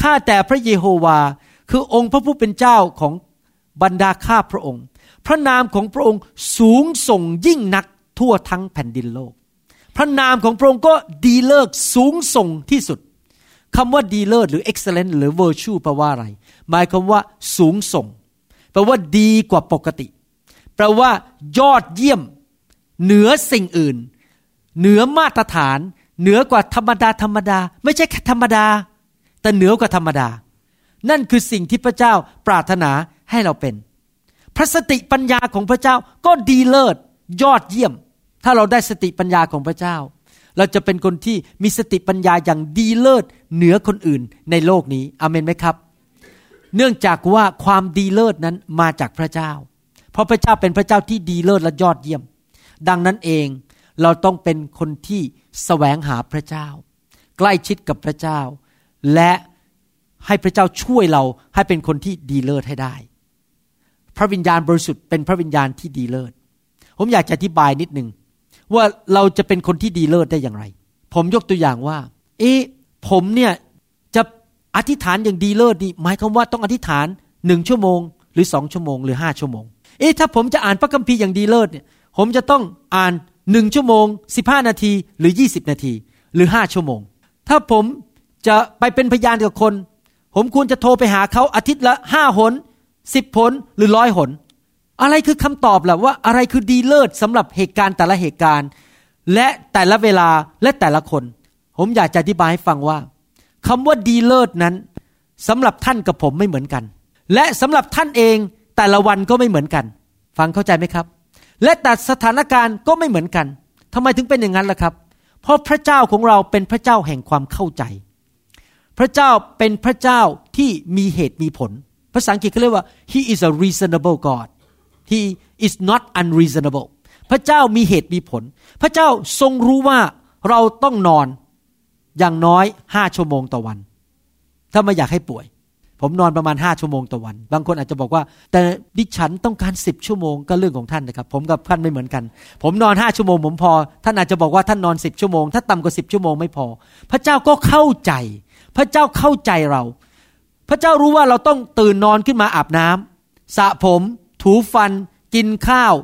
ข้าแต่พระเยโฮวา คือองค์พระผู้เป็นเจ้าของบรรดาข้าพระองค์ พระนามของพระองค์สูงส่งยิ่งนักทั่วทั้งแผ่นดินโลก พระนามของพระองค์ก็ดีเลิศสูงส่งที่สุดคำว่าดีเลิศหรือ excellent หรือ virtue แปลว่าอะไร หมายความว่าสูงส่ง แปลว่าดีกว่าปกติ แปลว่ายอดเยี่ยม เหนือสิ่งอื่น เหนือมาตรฐาน เหนือกว่าธรรมดาธรรมดา ไม่ใช่แค่ธรรมดา แต่เหนือกว่าธรรมดา นั่นคือสิ่งที่พระเจ้าปรารถนาให้เราเป็น พระสติปัญญาของพระเจ้าก็ดีเลิศยอดเยี่ยม ถ้าเราได้สติปัญญาของพระเจ้า เราจะเป็นคนที่มีสติปัญญาอย่างดีเลิศเหนือคนอื่นในโลกนี้อเมนไหมครับ เนื่องจากว่าความดีเลิศนั้นมาจากพระเจ้า เพราะพระเจ้าเป็นพระเจ้าที่ดีเลิศและยอดเยี่ยม ดังนั้นเองเราต้องเป็นคนที่แสวงหาพระเจ้า ใกล้ชิดกับพระเจ้า และให้พระเจ้าช่วยเราให้เป็นคนที่ดีเลิศให้ได้ พระวิญญาณบริสุทธิ์เป็นพระวิญญาณที่ดีเลิศ ผมอยากจะอธิบายนิดหนึ่งว่าเราจะเป็นคนที่ดีเลิศได้อย่างไร ผมยกตัวอย่างว่า เอ๊ะผมเนี่ยจะอธิษฐานอย่างดีเลิศดีหมายความว่าต้องอธิษฐานหนึ่งชั่วโมง หรือสองชั่วโมง หรือห้าชั่วโมง เอ๊ะถ้าผมจะอ่านพระคัมภีร์อย่างดีเลิศเนี่ย ผมจะต้องอ่านหนึ่งชั่วโมงสิบห้านาทีหรือยี่สิบนาทีหรือห้าชั่วโมง ถ้าผมจะไปเป็นพยานกับคน ผมควรจะโทรไปหาเขาอาทิตย์ละห้าหน สิบผลหรือร้อยหนอะไรคือคำตอบล่ะว่าอะไรคือดีเลิศสำหรับเหตุการณ์แต่ละเหตุการณ์ และแต่ละเวลาและแต่ละคน ผมอยากจะอธิบายให้ฟังว่าคำว่าดีเลิศนั้นสำหรับท่านกับผมไม่เหมือนกัน และสำหรับท่านเองแต่ละวันก็ไม่เหมือนกัน ฟังเข้าใจไหมครับ และแต่สถานการณ์ก็ไม่เหมือนกันทำไมถึงเป็นอย่างนั้นล่ะครับ เพราะพระเจ้าของเราเป็นพระเจ้าแห่งความเข้าใจ พระเจ้าเป็นพระเจ้าที่มีเหตุมีผล ภาษาอังกฤษเขาเรียกว่า he is a reasonable God he is not unreasonable พระเจ้ามีเหตุมีผล พระเจ้าทรงรู้ว่าเราต้องนอนอย่างน้อยห้าชั่วโมงต่อวัน ถ้าไม่อยากให้ป่วย ผมนอนประมาณห้าชั่วโมงต่อวัน บางคนอาจจะบอกว่า แต่ดิฉันต้องการสิบชั่วโมงก็เรื่องของท่านนะครับ ผมกับท่านไม่เหมือนกัน ผมนอนห้าชั่วโมงผมพอ ท่านอาจจะบอกว่าท่านนอนสิบชั่วโมง ถ้าต่ำกว่าสิบชั่วโมงไม่พอ พระเจ้าก็เข้าใจ พระเจ้าเข้าใจเรา พระเจ้ารู้ว่าเราต้องตื่นนอนขึ้นมาอาบน้ำสระผม ถูฟัน กินข้าว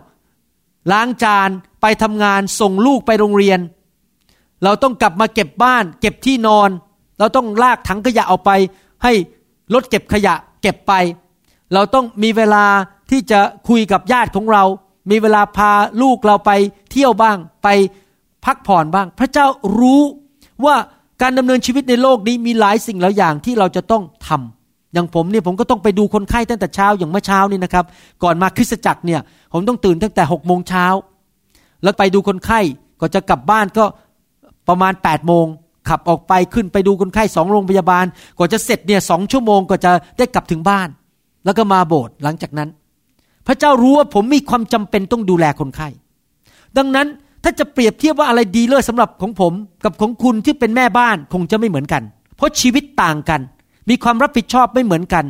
ล้างจาน ไปทำงาน ส่งลูกไปโรงเรียน เราต้องกลับมาเก็บบ้าน เก็บที่นอน เราต้องลากถังขยะออกไป ให้รถเก็บขยะเก็บไป เราต้องมีเวลาที่จะคุยกับญาติของเรา มีเวลาพาลูกเราไปเที่ยวบ้าง ไปพักผ่อนบ้าง พระเจ้ารู้ว่า การดำเนินชีวิตในโลกนี้มีหลายสิ่งหลายอย่างที่เราจะต้องทอย่างผมเนี่ยผมก็ต้องไปดูคนไข้ตั้งแต่เช้าอย่างเมื่อเช้านี่นะครับ ก่อนมาคริสตจักรเนี่ย ผมต้องตื่นตั้งแต่หกโมงเช้าแล้วไปดูคนไข้ก็จะกลับบ้านก็ประมาณ8ปดโมงขับออกไปขึ้นไปดูคนไข้สองโรงพยาบาลกว่าจะเสร็จเนี่ยสองชั่วโมงก็จะได้กลับถึงบ้าน แล้วก็มาโบสถ์หลังจากนั้น พระเจ้ารู้ว่าผมมีความจำเป็นต้องดูแลคนไข้ดังนั้น ถ้าจะเปรียบเทียบว่าอะไรดีเลิศสำหรับของผม กับของคุณที่เป็นแม่บ้านคงจะไม่เหมือนกัน เพราะชีวิตต่างกัน มีความรับผิดชอบไม่เหมือนกัน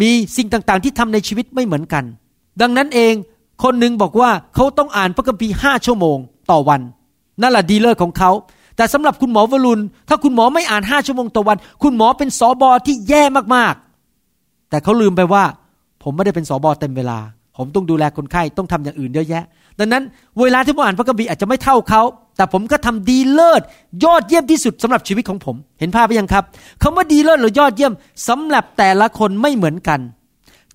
มีสิ่งต่างๆ ที่ทำในชีวิตไม่เหมือนกัน ดังนั้นเองคนหนึ่งบอกว่าเขาต้องอ่านพระคัมภีร์ห้าชั่วโมงต่อวัน นั่นแหละดีเลิศของเขา แต่สำหรับคุณหมอวรุณ ถ้าคุณหมอไม่อ่านห้าชั่วโมงต่อวัน คุณหมอเป็นสอบอที่แย่มากๆ แต่เขาลืมไปว่า ผมไม่ได้เป็นสอบอเต็มเวลา ผมต้องดูแลคนไข้ต้องทำอย่างอื่นเยอะแยะ ดังนั้นเวลาที่ผมอ่านพระคัมภีร์อาจจะไม่เท่าเขา แต่ผมก็ทำดีเลิศยอดเยี่ยมที่สุดสำหรับชีวิตของผม เห็นภาพไปยังครับคำว่าดีเลิศหรือยอดเยี่ยมสำหรับแต่ละคนไม่เหมือนกัน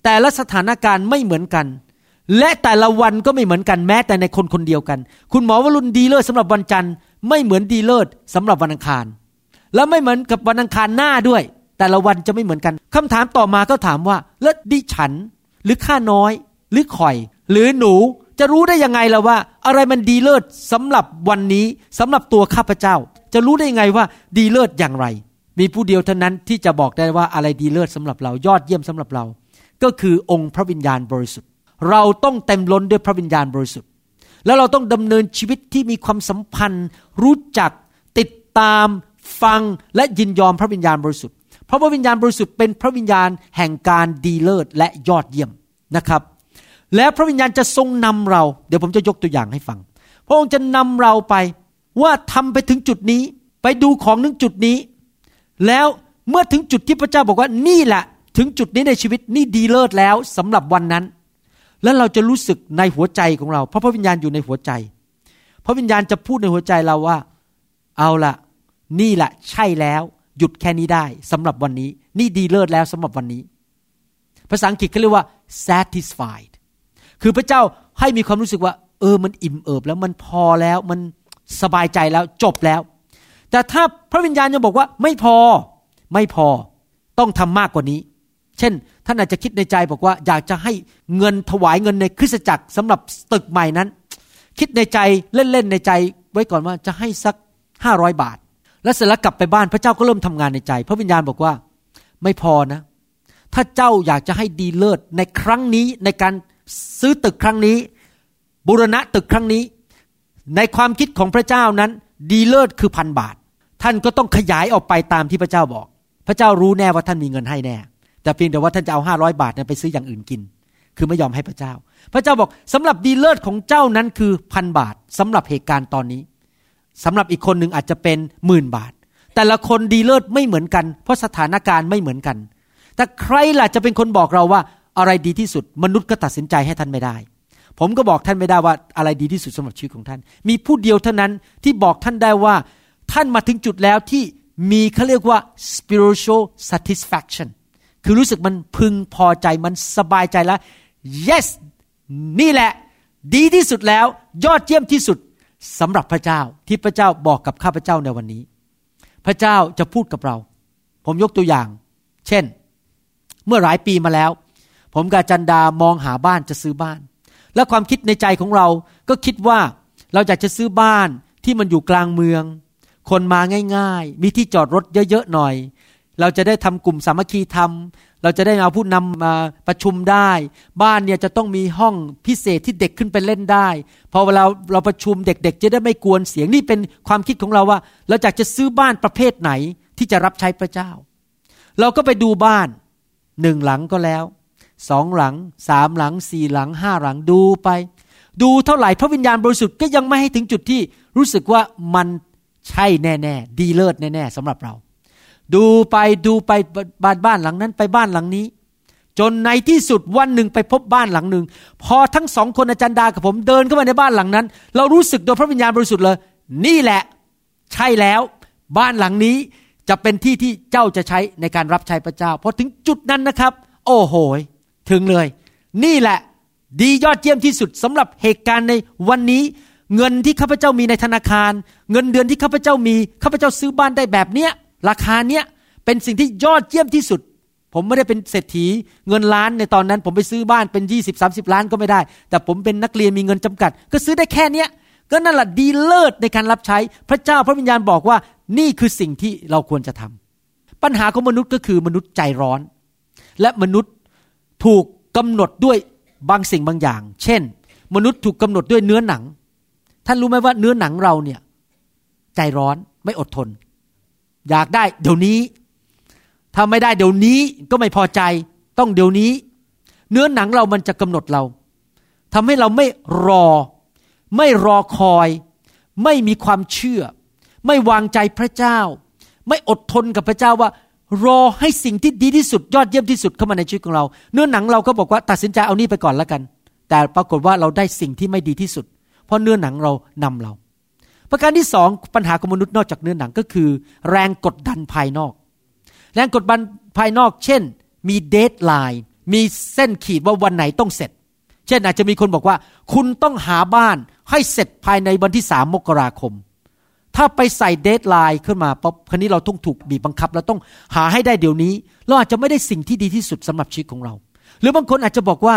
แต่ละสถานการณ์ไม่เหมือนกัน และแต่ละวันก็ไม่เหมือนกันแม้แต่ในคนคนเดียวกัน คุณหมอวรุณดีเลิศสำหรับวันจันทร์ไม่เหมือนดีเลิศสำหรับวันอังคาร และไม่เหมือนกับวันอังคารหน้าด้วย แต่ละวันจะไม่เหมือนกันคำถามต่อมาก็ถามว่าแล้วดิฉัน หรือข้าน้อย หรือข่อย หรือหนู จะรู้ได้ยังไงล่ะว่า อะไรมันดีเลิศสำหรับวันนี้สำหรับตัวข้าพเจ้า จะรู้ได้ยังไงว่าดีเลิศอย่างไร มีผู้เดียวเท่านั้นที่จะบอกได้ว่าอะไรดีเลิศสำหรับเรายอดเยี่ยมสำหรับเรา ก็คือองค์พระวิญญาณบริสุทธิ์ เราต้องเต็มล้นด้วยพระวิญญาณบริสุทธิ์ แล้วเราต้องดำเนินชีวิตที่มีความสัมพันธ์ รู้จักติดตามฟังและยินยอมพระวิญญาณบริสุทธิ์ เพราะพระวิญญาณบริสุทธิ์เป็นพระวิญญาณแห่งการดีเลิศและยอดเยี่ยมนะครับ และพระวิญญาณจะทรงนำเรา เดี๋ยวผมจะยกตัวอย่างให้ฟัง พระองค์จะนำเราไปว่าทำไปถึงจุดนี้ ไปดูของนึงจุดนี้ แล้วเมื่อถึงจุดที่พระเจ้าบอกว่านี่แหละ ถึงจุดนี้ในชีวิตนี่ดีเลิศแล้วสำหรับวันนั้น แล้วเราจะรู้สึกในหัวใจของเรา เพราะพระวิญญาณอยู่ในหัวใจ พระวิญญาณจะพูดในหัวใจเราว่า เอาละนี่แหละใช่แล้ว หยุดแค่นี้ได้สำหรับวันนี้ นี่ดีเลิศแล้วสำหรับวันนี้ ภาษาอังกฤษเขาเรียกว่า satisfied คือพระเจ้าให้มีความรู้สึกว่า เออมันอิ่มเอิบแล้วมันพอแล้วมันสบายใจแล้วจบแล้ว แต่ถ้าพระวิญญาณยังบอกว่าไม่พอไม่พอต้องทำมากกว่านี้ เช่น ท่านอาจจะคิดในใจบอกว่า อยากจะให้เงินถวายเงินในคริสตจักรสำหรับตึกใหม่นั้น คิดในใจเล่นๆในใจ ไว้ก่อนว่าจะให้สักห้าร้อยบาท แล้วเสร็จแล้วกลับไปบ้านพระเจ้าก็เริ่มทำงานในใจ พระวิญญาณบอกว่าไม่พอนะ ถ้าเจ้าอยากจะให้ดีเลิศในครั้งนี้ในการ ซื้อตึกครั้งนี้บูรณะตึกครั้งนี้ ในความคิดของพระเจ้านั้น ดีเลิศคือพันบาท ท่านก็ต้องขยายออกไปตามที่พระเจ้าบอก พระเจ้ารู้แน่ว่าท่านมีเงินให้แน่ แต่เพียงแต่ว่าท่านจะเอาห้าร้อยบาทนี่ยไปซื้ออย่างอื่นกิน คือไม่ยอมให้พระเจ้า พระเจ้าบอกสำหรับดีเลิศของเจ้านั้นคือพันบาทสำหรับเหตุการณ์ตอนนี้สำหรับอีกคนหนึ่งอาจจะเป็นหมื่นบาท แต่ละคนดีเลิศไม่เหมือนกัน เพราะสถานการณ์ไม่เหมือนกัน แต่ใครล่ะจะเป็นคนบอกเราว่า อะไรดีที่สุด มนุษย์ก็ตัดสินใจให้ท่านไม่ได้ ผมก็บอกท่านไม่ได้ว่าอะไรดีที่สุดสำหรับชีวิตของท่าน มีผู้เดียวเท่านั้นที่บอกท่านได้ว่าท่านมาถึงจุดแล้วที่มีเขาเรียกว่า spiritual satisfaction คือรู้สึกมันพึงพอใจมันสบายใจแล้ว yes นี่แหละ ดีที่สุดแล้ว ยอดเยี่ยมที่สุดสำหรับพระเจ้าที่พระเจ้าบอกกับข้าพเจ้าในวันนี้ พระเจ้าจะพูดกับเรา ผมยกตัวอย่าง เช่น เมื่อหลายปีมาแล้ว ผมกับจันดามองหาบ้านจะซื้อบ้าน และความคิดในใจของเราก็คิดว่าเราอยากจะซื้อบ้านที่มันอยู่กลางเมือง คนมาง่าย ๆ มีที่จอดรถเยอะๆหน่อย เราจะได้ทำกลุ่มสามัคคีธรรม เราจะได้เอาผู้นำมาประชุมได้ บ้านเนี่ยจะต้องมีห้องพิเศษที่เด็กขึ้นไปเล่นได้พอเวลาเราประชุมเด็กๆ จะได้ไม่กวนเสียงนี่เป็นความคิดของเราว่า เราอยากจะซื้อบ้านประเภทไหนที่จะรับใช้พระเจ้า เราก็ไปดูบ้านหนึ่งหลังก็แล้ว สองหลังสามหลังสี่หลังห้าหลังดูไป ดูเท่าไหร่พระวิญญาณบริสุทธิ์ก็ยังไม่ให้ถึงจุดที่รู้สึกว่ามันใช่แน่ๆดีเลิศแน่ๆสำหรับเรา ดูไปดูไปบ้านบ้านหลังนั้นไปบ้านหลังนี้ จนในที่สุดวันหนึ่งไปพบบ้านหลังหนึ่งพอทั้งสองคนอาจารย์ดากับผมเดินเข้ามาในบ้านหลังนั้น เรารู้สึกโดยพระวิญญาณบริสุทธิ์เลย นี่แหละใช่แล้ว บ้านหลังนี้จะเป็นที่ที่เจ้าจะใช้ในการรับใช้พระเจ้าพอถึงจุดนั้นนะครับ โอ้โห ถึงเลย นี่แหละดียอดเยี่ยมที่สุดสำหรับเหตุการณ์ในวันนี้ เงินที่ข้าพเจ้ามีในธนาคาร เงินเดือนที่ข้าพเจ้ามีข้าพเจ้าซื้อบ้านได้แบบเนี้ยราคาเนี้ยเป็นสิ่งที่ยอดเยี่ยมที่สุด ผมไม่ได้เป็นเศรษฐีเงินล้านในตอนนั้น ผมไปซื้อบ้านเป็นยี่สิบสาสิบล้านก็ไม่ได้ แต่ผมเป็นนักเรียนมีเงินจำกัด ก็ซื้อได้แค่เนี้ยก็นั่นแหละดีเลิศในการรับใช้พระเจ้าพระวิญญาณบอกว่านี่คือสิ่งที่เราควรจะทำปัญหาของมนุษย์ก็คือมนุษย์ใจร้อน และมนุษย์ ถูกกำหนดด้วยบางสิ่งบางอย่าง เช่น มนุษย์ถูกกำหนดด้วยเนื้อหนัง ท่านรู้ไหมว่าเนื้อหนังเราเนี่ย ใจร้อนไม่อดทน อยากได้เดี๋ยวนี้ ถ้าไม่ได้เดี๋ยวนี้ก็ไม่พอใจต้องเดี๋ยวนี้ เนื้อหนังเรามันจะกำหนดเราทำให้เราไม่รอ ไม่รอคอย ไม่มีความเชื่อ ไม่วางใจพระเจ้า ไม่อดทนกับพระเจ้าว่า รอให้สิ่งที่ดีที่สุดยอดเยี่ยมที่สุดเข้ามาในชีวิตของเรา เนื้อหนังเราก็บอกว่าตัดสินใจเอานี่ไปก่อนแล้วกัน แต่ปรากฏว่าเราได้สิ่งที่ไม่ดีที่สุด เพราะเนื้อหนังเรานำเรา ประการที่สองปัญหาของมนุษย์นอกจากเนื้อหนังก็คือ แรงกดดันภายนอก แรงกดดันภายนอก เช่น มี deadline มีเส้นขีดว่าวันไหนต้องเสร็จ เช่นอาจจะมีคนบอกว่า คุณต้องหาบ้านให้เสร็จภายในวันที่สามมกราคม ถ้าไปใส่ deadline ขึ้นมาปุ๊บคราวนี้เราต้องถูกบีบบังคับเราต้องหาให้ได้เดี๋ยวนี้ เราอาจจะไม่ได้สิ่งที่ดีที่สุดสำหรับชีวิตของเรา หรือบางคนอาจจะบอกว่า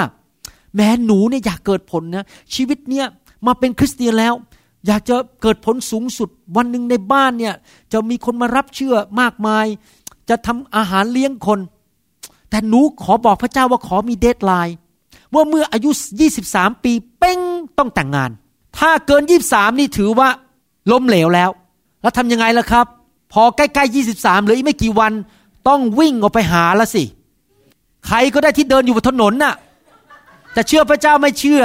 แหมหนูเนี่ยอยากเกิดผลนะชีวิตเนี่ยมาเป็นคริสเตียนแล้ว อยากจะเกิดผลสูงสุดวันหนึ่งในบ้านเนี่ยจะมีคนมารับเชื่อมากมาย จะทำอาหารเลี้ยงคน แต่หนูขอบอกพระเจ้าว่าขอมีเดทไลน์ว่าเมื่ออายุ 23 ปีเป้งต้องแต่งงาน ถ้าเกิน 23 นี่ถือว่า ล้มเหลวแล้ว แล้วทำยังไงล่ะครับ พอใกล้ๆ23เหลืออีกไม่กี่วัน ต้องวิ่งออกไปหาละสิ ใครก็ได้ที่เดินอยู่บนถนนน่ะ จะเชื่อพระเจ้าไม่เชื่อ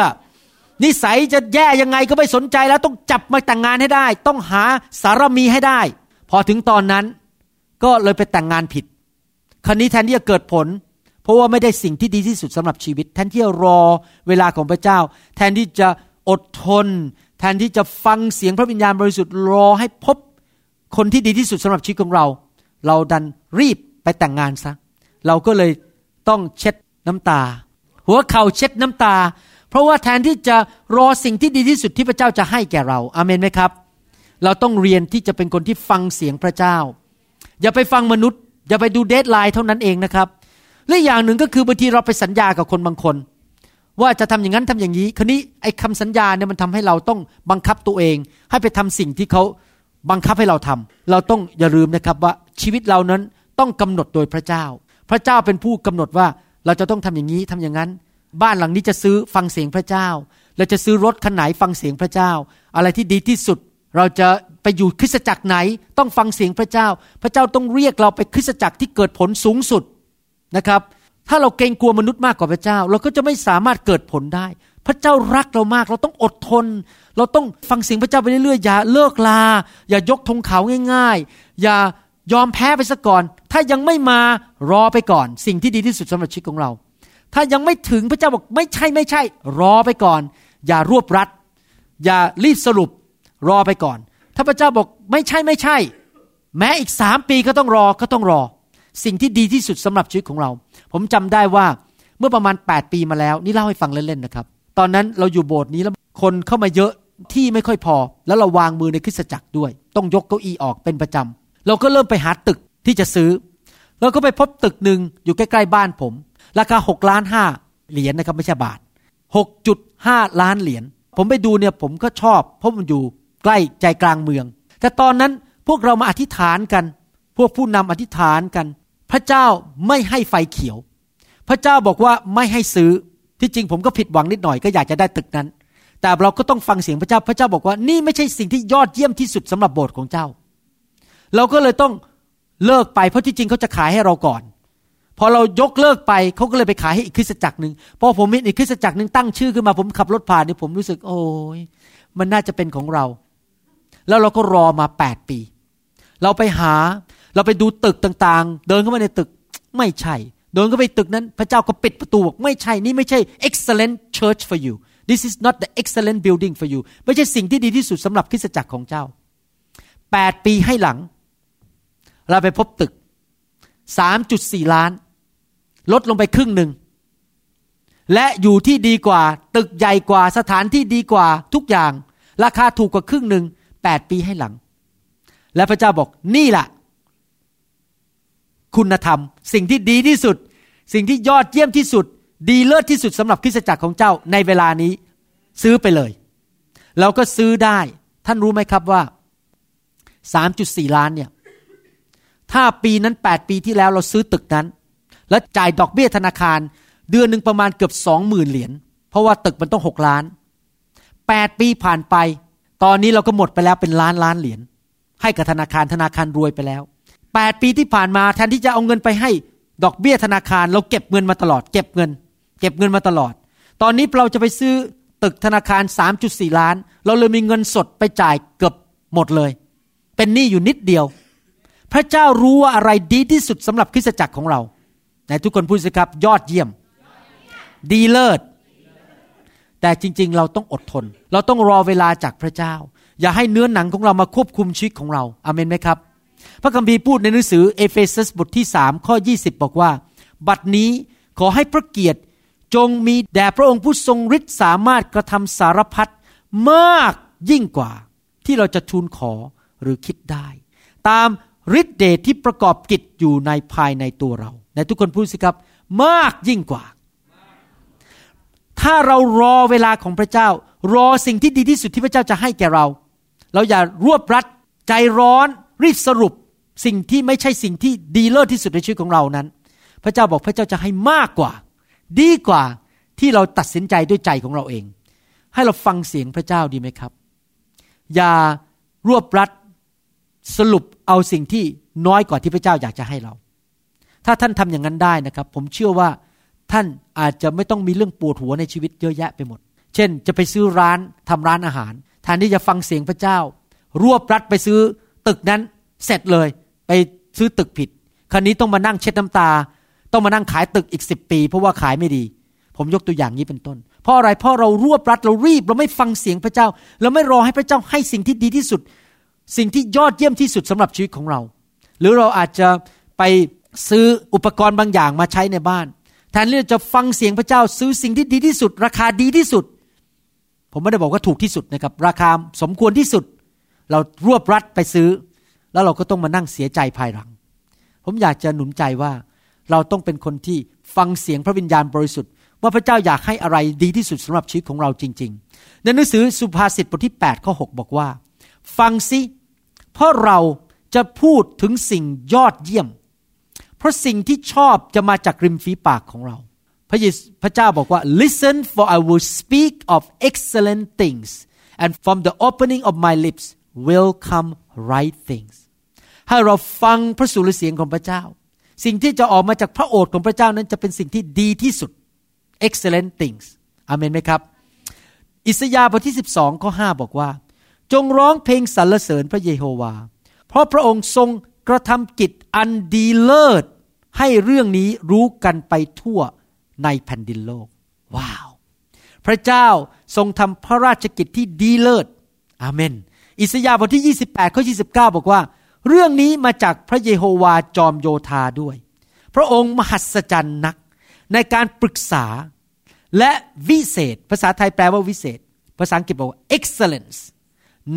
นิสัยจะแย่ยังไงก็ไม่สนใจแล้วต้องจับมาแต่งงานให้ได้ ต้องหาสารมีให้ได้ พอถึงตอนนั้นก็เลยไปแต่งงานผิดครั้นี้แทนที่จะเกิดผล เพราะว่าไม่ได้สิ่งที่ดีที่สุดสำหรับชีวิต แทนที่จะรอเวลาของพระเจ้า แทนที่จะอดทน แทนที่จะฟังเสียงพระวิญญาณบริสุทธิ์รอให้พบคนที่ดีที่สุดสำหรับชีวิตของเรา เราดันรีบไปแต่งงานซะ เราก็เลยต้องเช็ดน้ำตา หัวเข่าเช็ดน้ำตา เพราะว่าแทนที่จะรอสิ่งที่ดีที่สุดที่พระเจ้าจะให้แก่เราอาเมนไหมครับ เราต้องเรียนที่จะเป็นคนที่ฟังเสียงพระเจ้า อย่าไปฟังมนุษย์ อย่าไปดู deadline เท่านั้นเองนะครับและอย่างหนึ่งก็คือบางทีเราไปสัญญากับคนบางคน ว่าจะทำอย่างนั้นทำอย่างนี้คราวนี้ไอ้คำสัญญาเนี่ยมันทำให้เราต้องบังคับตัวเอง ให้ไปทำสิ่งที่เขาบังคับให้เราทำเราต้องอย่าลืมนะครับว่าชีวิตเรานั้นต้องกำหนดโดยพระเจ้า พระเจ้าเป็นผู้กำหนดว่าเราจะต้องทำอย่างนี้ทำอย่างนั้น บ้านหลังนี้จะซื้อฟังเสียงพระเจ้า เราจะซื้อรถคันไหนฟังเสียงพระเจ้า อะไรที่ดีที่สุดเราจะไปอยู่คริสตจักรไหนต้องฟังเสียงพระเจ้า พระเจ้าต้องเรียกเราไปคริสตจักรที่เกิดผลสูงสุดนะครับ ถ้าเราเกรงกลัวมนุษย์มากกว่าพระเจ้า เราก็จะไม่สามารถเกิดผลได้ พระเจ้ารักเรามาก เราต้องอดทน เราต้องฟังเสียงพระเจ้าไปเรื่อยๆอย่าเลิกลา อย่ายกธงขาวง่าย ๆ อย่ายอมแพ้ไปซะก่อน ถ้ายังไม่มารอไปก่อน สิ่งที่ดีที่สุดสำหรับชีวิตของเรา ถ้ายังไม่ถึงพระเจ้าบอกไม่ใช่ไม่ใช่ รอไปก่อน อย่ารวบรัด อย่ารีบสรุป รอไปก่อน ถ้าพระเจ้าบอกไม่ใช่ไม่ใช่ แม้อีกสามปีก็ต้องรอก็ต้องรอ สิ่งที่ดีที่สุดสำหรับชีวิตของเรา ผมจำได้ว่าเมื่อประมาณ 8 ปีมาแล้ว นี่เล่าให้ฟังเล่นๆนะครับ ตอนนั้นเราอยู่โบสถ์นี้แล้วคนเข้ามาเยอะที่ไม่ค่อยพอ แล้วเราวางมือในคริสตจักรด้วย ต้องยกเก้าอี้ออกเป็นประจำเราก็เริ่มไปหาตึกที่จะซื้อเราก็ไปพบตึกหนึ่งอยู่ใกล้ๆบ้านผม ราคา6ล้านห้าเหรียญนะครับไม่ใช่บาท 6.5 ล้านเหรียญผมไปดูเนี่ยผมก็ชอบ เพราะมันอยู่ใกล้ใจกลางเมือง แต่ตอนนั้นพวกเรามาอธิษฐานกัน พวกผู้นำอธิษฐานกัน พระเจ้าไม่ให้ไฟเขียว พระเจ้าบอกว่าไม่ให้ซื้อที่จริงผมก็ผิดหวังนิดหน่อยก็อยากจะได้ตึกนั้น แต่เราก็ต้องฟังเสียงพระเจ้าพระเจ้าบอกว่านี่ไม่ใช่สิ่งที่ยอดเยี่ยมที่สุดสำหรับโบสถ์ของเจ้า เราก็เลยต้องเลิกไปเพราะที่จริงเขาจะขายให้เราก่อน พอเรายกเลิกไปเขาก็เลยไปขายให้อีกคริสตจักรหนึ่งพอผมมีอีกคริสตจักรหนึ่งตั้งชื่อขึ้นมาผมขับรถผ่านนี่ผมรู้สึก โอ้ยมันน่าจะเป็นของเรา แล้วเราก็รอมาแปดปี เราไปหา เราไปดูตึกต่างๆ เดินเข้ามาในตึกไม่ใช่ เดินเข้าไปตึกนั้น พระเจ้าก็ปิดประตูบอกไม่ใช่นี่ไม่ใช่ excellent church for you this is not the excellent building for you ไม่ใช่สิ่งที่ดีที่สุดสำหรับคริสตจักรของเจ้าแปดปีให้หลัง เราไปพบตึกสามจุดสี่ล้าน ลดลงไปครึ่งหนึ่ง และอยู่ที่ดีกว่า ตึกใหญ่กว่าสถานที่ดีกว่าทุกอย่าง ราคาถูกกว่าครึ่งหนึ่งแปดปีให้หลัง และพระเจ้าบอกนี่แหละ คุณธรรม สิ่งที่ดีที่สุด สิ่งที่ยอดเยี่ยมที่สุด ดีเลิศที่สุดสำหรับคริสตจักรของเจ้าในเวลานี้ซื้อไปเลย เราก็ซื้อได้ท่านรู้ไหมครับว่า 3.4 ล้านเนี่ยถ้าปีนั้น 8 ปีที่แล้วเราซื้อตึกนั้น และจ่ายดอกเบี้ยธนาคาร เดือนหนึ่งประมาณเกือบสองหมื่นเหรียญเพราะว่าตึกมันต้องหกล้าน 8 ปีผ่านไป ตอนนี้เราก็หมดไปแล้วเป็นล้านล้านเหรียญให้กับธนาคารธนาคารรวยไปแล้ว 8 ปีที่ผ่านมาแทนที่จะเอาเงินไปให้ดอกเบี้ยธนาคาร เราเก็บเงินมาตลอด เก็บเงิน เก็บเงินมาตลอด ตอนนี้เราจะไปซื้อตึกธนาคาร 3.4 ล้าน เราเลยมีเงินสดไปจ่ายเกือบหมดเลย เป็นหนี้อยู่นิดเดียว พระเจ้ารู้ว่าอะไรดีที่สุดสำหรับคริสตจักรของเราไหนทุกคนพูดสิครับ ยอดเยี่ยม ดีเลิศแต่จริง ๆ เราต้องอดทน เราต้องรอเวลาจากพระเจ้า อย่าให้เนื้อหนังของเรามาควบคุมชีวิตของเราอเมนไหมครับ พระคัมภีร์พูดในหนังสือเอเฟซัสบทที่สามข้อ 20 บอกว่า บัดนี้ขอให้พระเกียรติจงมีแด่พระองค์ผู้ทรงฤทธิ์สามารถกระทำสารพัดมากยิ่งกว่า ที่เราจะทูลขอหรือคิดได้ ตามฤทธิเดชที่ประกอบกิจอยู่ในภายในตัวเราในทุกคนพูดสิครับ มากยิ่งกว่า ถ้าเรารอเวลาของพระเจ้า รอสิ่งที่ดีที่สุดที่พระเจ้าจะให้แก่เรา เราอย่ารวบรัดใจร้อน รีบสรุปสิ่งที่ไม่ใช่สิ่งที่ดีเลิศที่สุดในชีวิตของเรานั้น พระเจ้าบอกพระเจ้าจะให้มากกว่า ดีกว่าที่เราตัดสินใจด้วยใจของเราเอง ให้เราฟังเสียงพระเจ้าดีไหมครับ อย่ารวบรัดสรุปเอาสิ่งที่น้อยกว่าที่พระเจ้าอยากจะให้เรา ถ้าท่านทำอย่างนั้นได้นะครับ ผมเชื่อว่าท่านอาจจะไม่ต้องมีเรื่องปวดหัวในชีวิตเยอะแยะไปหมด เช่น จะไปซื้อร้านทำร้านอาหารแทนที่จะฟังเสียงพระเจ้า รวบรัดไปซื้อตึกนั้น เสร็จเลยไปซื้อตึกผิดคราวนี้ต้องมานั่งเช็ดน้ำตา ต้องมานั่งขายตึกอีกสิบปี เพราะว่าขายไม่ดี ผมยกตัวอย่างนี้เป็นต้น เพราะอะไรเพราะเรารวบรัดเรารีบเราไม่ฟังเสียงพระเจ้า เราไม่รอให้พระเจ้าให้สิ่งที่ดีที่สุด สิ่งที่ยอดเยี่ยมที่สุดสำหรับชีวิตของเรา หรือเราอาจจะไปซื้ออุปกรณ์บางอย่างมาใช้ในบ้าน แทนที่จะฟังเสียงพระเจ้าซื้อสิ่งที่ดีที่สุด ราคาดีที่สุด ผมไม่ได้บอกว่าถูกที่สุดนะครับ ราคาสมควรที่สุด เรารวบรัดไปซื้อ แล้วเราก็ต้องมานั่งเสียใจภายหลัง ผมอยากจะหนุนใจว่าเราต้องเป็นคนที่ฟังเสียงพระวิญญาณบริสุทธิ์ ว่าพระเจ้าอยากให้อะไรดีที่สุดสำหรับชีวิตของเราจริง ๆ ในหนังสือสุภาษิตบทที่8ข้อ6บอกว่า ฟังสิเพราะเราจะพูดถึงสิ่งยอดเยี่ยม เพราะสิ่งที่ชอบจะมาจากริมฝีปากของเรา พระเยซูพระเจ้าบอกว่า listen for I will speak of excellent things and from the opening of my lips will come right things ให้เราฟังพระสุรเสียงของพระเจ้า สิ่งที่จะออกมาจากพระโอษฐ์ของพระเจ้านั้นจะเป็นสิ่งที่ดีที่สุด excellent things อเมนไหมครับ อิสยาห์บทที่ 12ข้อ5บอกว่า จงร้องเพลงสรรเสริญพระเยโฮวา เพราะพระองค์ทรงกระทำกิจอันดีเลิศ ให้เรื่องนี้รู้กันไปทั่วในแผ่นดินโลก ว้าว พระเจ้าทรงทำพระราชกิจที่ดีเลิศ อาเมน อิสยาห์บทที่ 28ข้อ29 บอกว่า เรื่องนี้มาจากพระเยโฮวาจอมโยธาด้วย พระองค์มหัศจรรย์นักในการปรึกษาและวิเศษ ภาษาไทยแปลว่าวิเศษ ภาษาอังกฤษบอกว่า excellence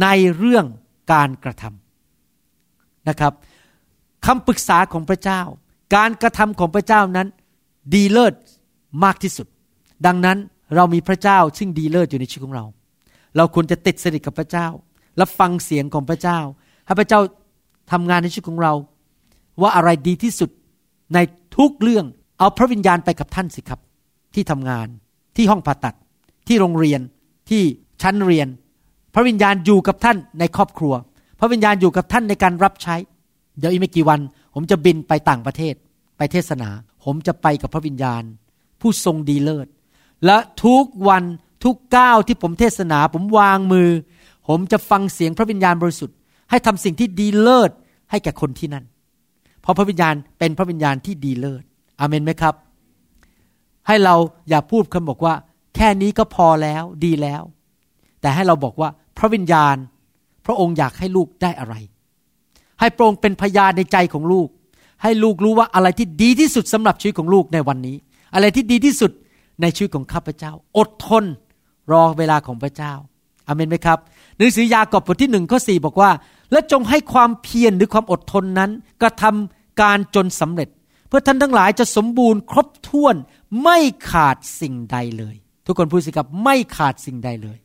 ในเรื่องการกระทำนะครับคำปรึกษาของพระเจ้า การกระทำของพระเจ้านั้น ดีเลิศมากที่สุด ดังนั้นเรามีพระเจ้าซึ่งดีเลิศอยู่ในชีวิตของเรา เราควรจะติดสนิทกับพระเจ้า และฟังเสียงของพระเจ้าให้พระเจ้า ทำงานในชีวิตของเรา ว่าอะไรดีที่สุดในทุกเรื่องเอาพระวิญญาณไปกับท่านสิครับ ที่ทำงานที่ห้องผ่าตัด ที่โรงเรียนที่ชั้นเรียน พระวิญญาณอยู่กับท่านในครอบครัว พระวิญญาณอยู่กับท่านในการรับใช้ เดี๋ยวอีกไม่กี่วัน ผมจะบินไปต่างประเทศ ไปเทศนา ผมจะไปกับพระวิญญาณ ผู้ทรงดีเลิศ และทุกวันทุกก้าวที่ผมเทศนา ผมวางมือ ผมจะฟังเสียงพระวิญญาณบริสุทธิ์ ให้ทำสิ่งที่ดีเลิศให้แก่คนที่นั่น เพราะพระวิญญาณเป็นพระวิญญาณที่ดีเลิศอเมนไหมครับ ให้เราอย่าพูดคำบอกว่า แค่นี้ก็พอแล้วดีแล้ว แต่ให้เราบอกว่าพระวิญญาณ พระองค์อยากให้ลูกได้อะไร ให้พระองค์เป็นพยานในใจของลูก ให้ลูกรู้ว่าอะไรที่ดีที่สุดสำหรับชีวิตของลูกในวันนี้ อะไรที่ดีที่สุดในชีวิตของข้าพเจ้า อดทนรอเวลาของพระเจ้าอเมนไหมครับหนังสือยากอบบทที่หนึ่งข้อสี่บอกว่า และจงให้ความเพียรหรือความอดทนนั้นกระทำการจนสำเร็จ เพื่อท่านทั้งหลายจะสมบูรณ์ครบถ้วนไม่ขาดสิ่งใดเลย ทุกคนพูดสิครับไม่ขาดสิ่งใดเลย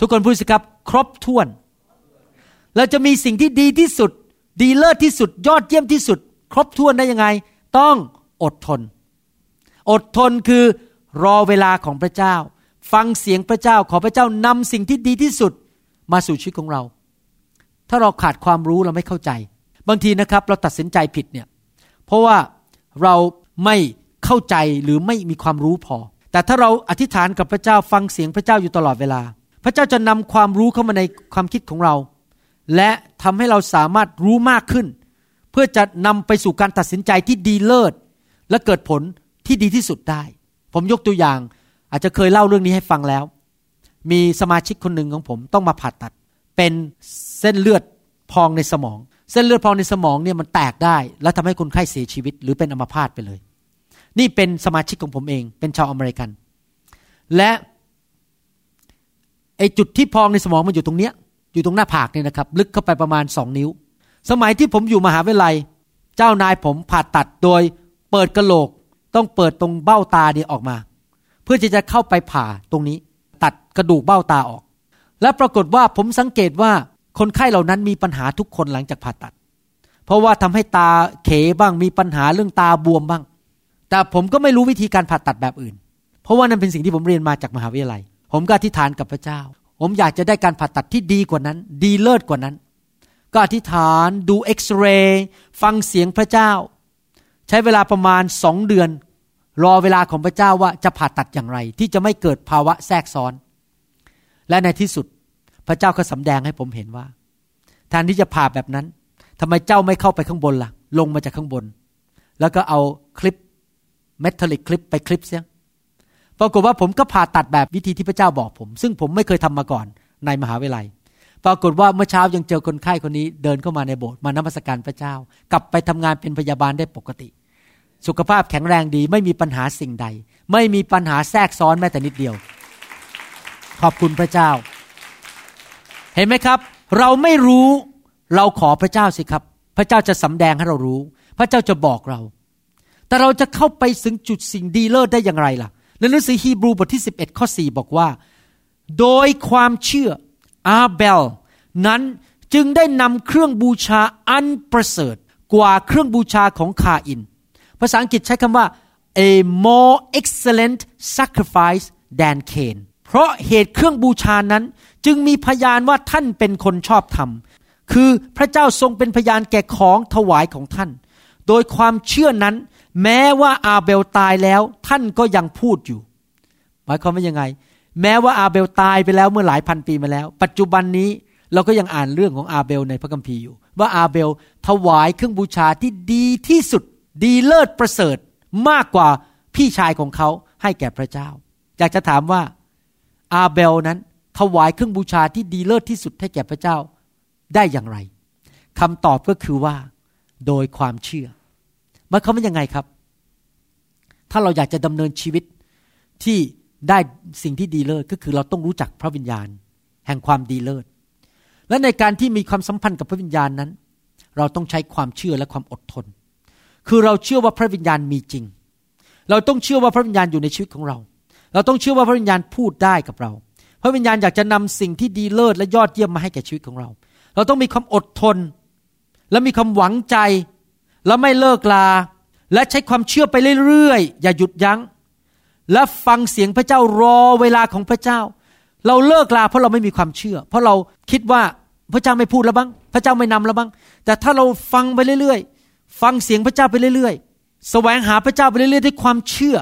ทุกคนพูดสิครับ ครบถ้วน เราจะมีสิ่งที่ดีที่สุด ดีเลิศที่สุด ยอดเยี่ยมที่สุด ครบถ้วนได้ยังไง ต้องอดทน อดทนคือรอเวลาของพระเจ้า ฟังเสียงพระเจ้าขอพระเจ้านำสิ่งที่ดีที่สุด มาสู่ชีวิตของเรา ถ้าเราขาดความรู้เราไม่เข้าใจ บางทีนะครับเราตัดสินใจผิดเนี่ยเพราะว่าเราไม่เข้าใจหรือไม่มีความรู้พอ แต่ถ้าเราอธิษฐานกับพระเจ้าฟังเสียงพระเจ้าอยู่ตลอดเวลา พระเจ้าจะนำความรู้เข้ามาในความคิดของเรา และทำให้เราสามารถรู้มากขึ้น เพื่อจะนำไปสู่การตัดสินใจที่ดีเลิศ และเกิดผลที่ดีที่สุดได้ ผมยกตัวอย่างอาจจะเคยเล่าเรื่องนี้ให้ฟังแล้ว มีสมาชิกคนหนึ่งของผมต้องมาผ่าตัด เป็นเส้นเลือดพองในสมอง เส้นเลือดพองในสมองเนี่ยมันแตกได้ แล้วทำให้คนไข้เสียชีวิต หรือเป็นอัมพาตไปเลย นี่เป็นสมาชิกของผมเอง เป็นชาวอเมริกัน และไอจุดที่พองในสมองมันอยู่ตรงเนี้ย อยู่ตรงหน้าผากเนี่ยนะครับ ลึกเข้าไปประมาณสองนิ้ว สมัยที่ผมอยู่มหาวิทยาลัย เจ้านายผมผ่าตัดโดยเปิดกระโหลก ต้องเปิดตรงเบ้าตาเนี่ยออกมา เพื่อที่จะเข้าไปผ่าตรงนี้ ตัดกระดูกเบ้าตาออก และปรากฏว่าผมสังเกตว่าคนไข้เหล่านั้นมีปัญหาทุกคนหลังจากผ่าตัด เพราะว่าทำให้ตาเขบ้างมีปัญหาเรื่องตาบวมบ้าง แต่ผมก็ไม่รู้วิธีการผ่าตัดแบบอื่น เพราะว่านั่นเป็นสิ่งที่ผมเรียนมาจากมหาวิทยาลัย ผมก็อธิษฐานกับพระเจ้า ผมอยากจะได้การผ่าตัดที่ดีกว่านั้น ดีเลิศกว่านั้น ก็อธิษฐานดูเอ็กซเรย์ฟังเสียงพระเจ้า ใช้เวลาประมาณสองเดือน รอเวลาของพระเจ้าว่าจะผ่าตัดอย่างไร ที่จะไม่เกิดภาวะแทรกซ้อน และในที่สุดพระเจ้าก็สำแดงให้ผมเห็นว่าแทนที่จะผ่าแบบนั้นทำไมเจ้าไม่เข้าไปข้างบนละ่ะ ลงมาจากข้างบน แล้วก็เอาคลิปเมทัลลิกคลิปไปคลิปเสียปรากฏว่าผมก็ผ่าตัดแบบวิธีที่พระเจ้าบอกผม ซึ่งผมไม่เคยทำมาก่อนในมหาวิทยาลัย ปรากฏว่าเมื่อเช้ายังเจอคนไข้คนนี้เดินเข้ามาในโบสถ์มานมัสการพระเจ้า กลับไปทำงานเป็นพยาบาลได้ปกติ สุขภาพแข็งแรงดี ไม่มีปัญหาสิ่งใด ไม่มีปัญหาแทรกซ้อนแม้แต่นิดเดียว ขอบคุณพระเจ้า เห็นไหมครับ เราไม่รู้เราขอพระเจ้าสิครับ พระเจ้าจะสำแดงให้เรารู้ พระเจ้าจะบอกเรา แต่เราจะเข้าไปถึงจุดสิ่งดีเลิศได้อย่างไรล่ะในหนังสือฮีบรูบทที่ 11 ข้อ 4 บอกว่า โดยความเชื่ออาเบล นั้นจึงได้นำเครื่องบูชาอันประเสริฐกว่าเครื่องบูชาของคาอิน ภาษาอังกฤษใช้คำว่า a more excellent sacrifice than Cain เพราะเหตุเครื่องบูชานั้นจึงมีพยานว่าท่านเป็นคนชอบธรรม คือพระเจ้าทรงเป็นพยานแก่ของถวายของท่าน โดยความเชื่อนั้น แม้ว่าอาเบลตายแล้วท่านก็ยังพูดอยู่ หมายความว่ายังไง แม้ว่าอาเบลตายไปแล้วเมื่อหลายพันปีมาแล้ว ปัจจุบันนี้เราก็ยังอ่านเรื่องของอาเบลในพระคัมภีร์อยู่ ว่าอาเบลถวายเครื่องบูชาที่ดีที่สุด ดีเลิศประเสริฐมากกว่าพี่ชายของเขาให้แก่พระเจ้า อยากจะถามว่า อาเบลนั้นถวายเครื่องบูชาที่ดีเลิศที่สุดให้แก่พระเจ้าได้อย่างไรคำตอบก็คือว่า โดยความเชื่อมันเขาเป็นยังไงครับ ถ้าเราอยากจะดำเนินชีวิตที่ได้สิ่งที่ดีเลิศก็คือเราต้องรู้จักพระวิญญาณ แห่งความดีเลิศ และในการที่มีความสัมพันธ์กับพระวิญญาณนั้น เราต้องใช้ความเชื่อและความอดทน คือเราเชื่อว่าพระวิญญาณมีจริง เราต้องเชื่อว่าพระวิญญาณอยู่ในชีวิตของเรา เราต้องเชื่อว่าพระวิญญาณพูดได้กับเรา พระวิญญาณอยากจะนำสิ่งที่ดีเลิศและยอดเยี่ยมมาให้แก่ชีวิตของเรา เราต้องมีความอดทน และมีความหวังใจ และไม่เลิกลา และใช้ความเชื่อไปเรื่อยๆ อย่าหยุดยัง้ง และฟังเสียงพระเจ้ารอเวลาของพระเจ้า เราเลิกลาเพราะเราไม่มีความเชื่อ เพราะเราคิดว่าพระเจ้าไม่พูดแล้วบ้าง พระเจ้าไม่นำแล้วบ้าง แต่ถ้าเราฟังไปเรื่อยๆ ฟังเสียงพระเจ้าไปเรื่อยๆ แสวงหาพระเจ้าไปเรื่อยๆ ด้วยความเชื่อ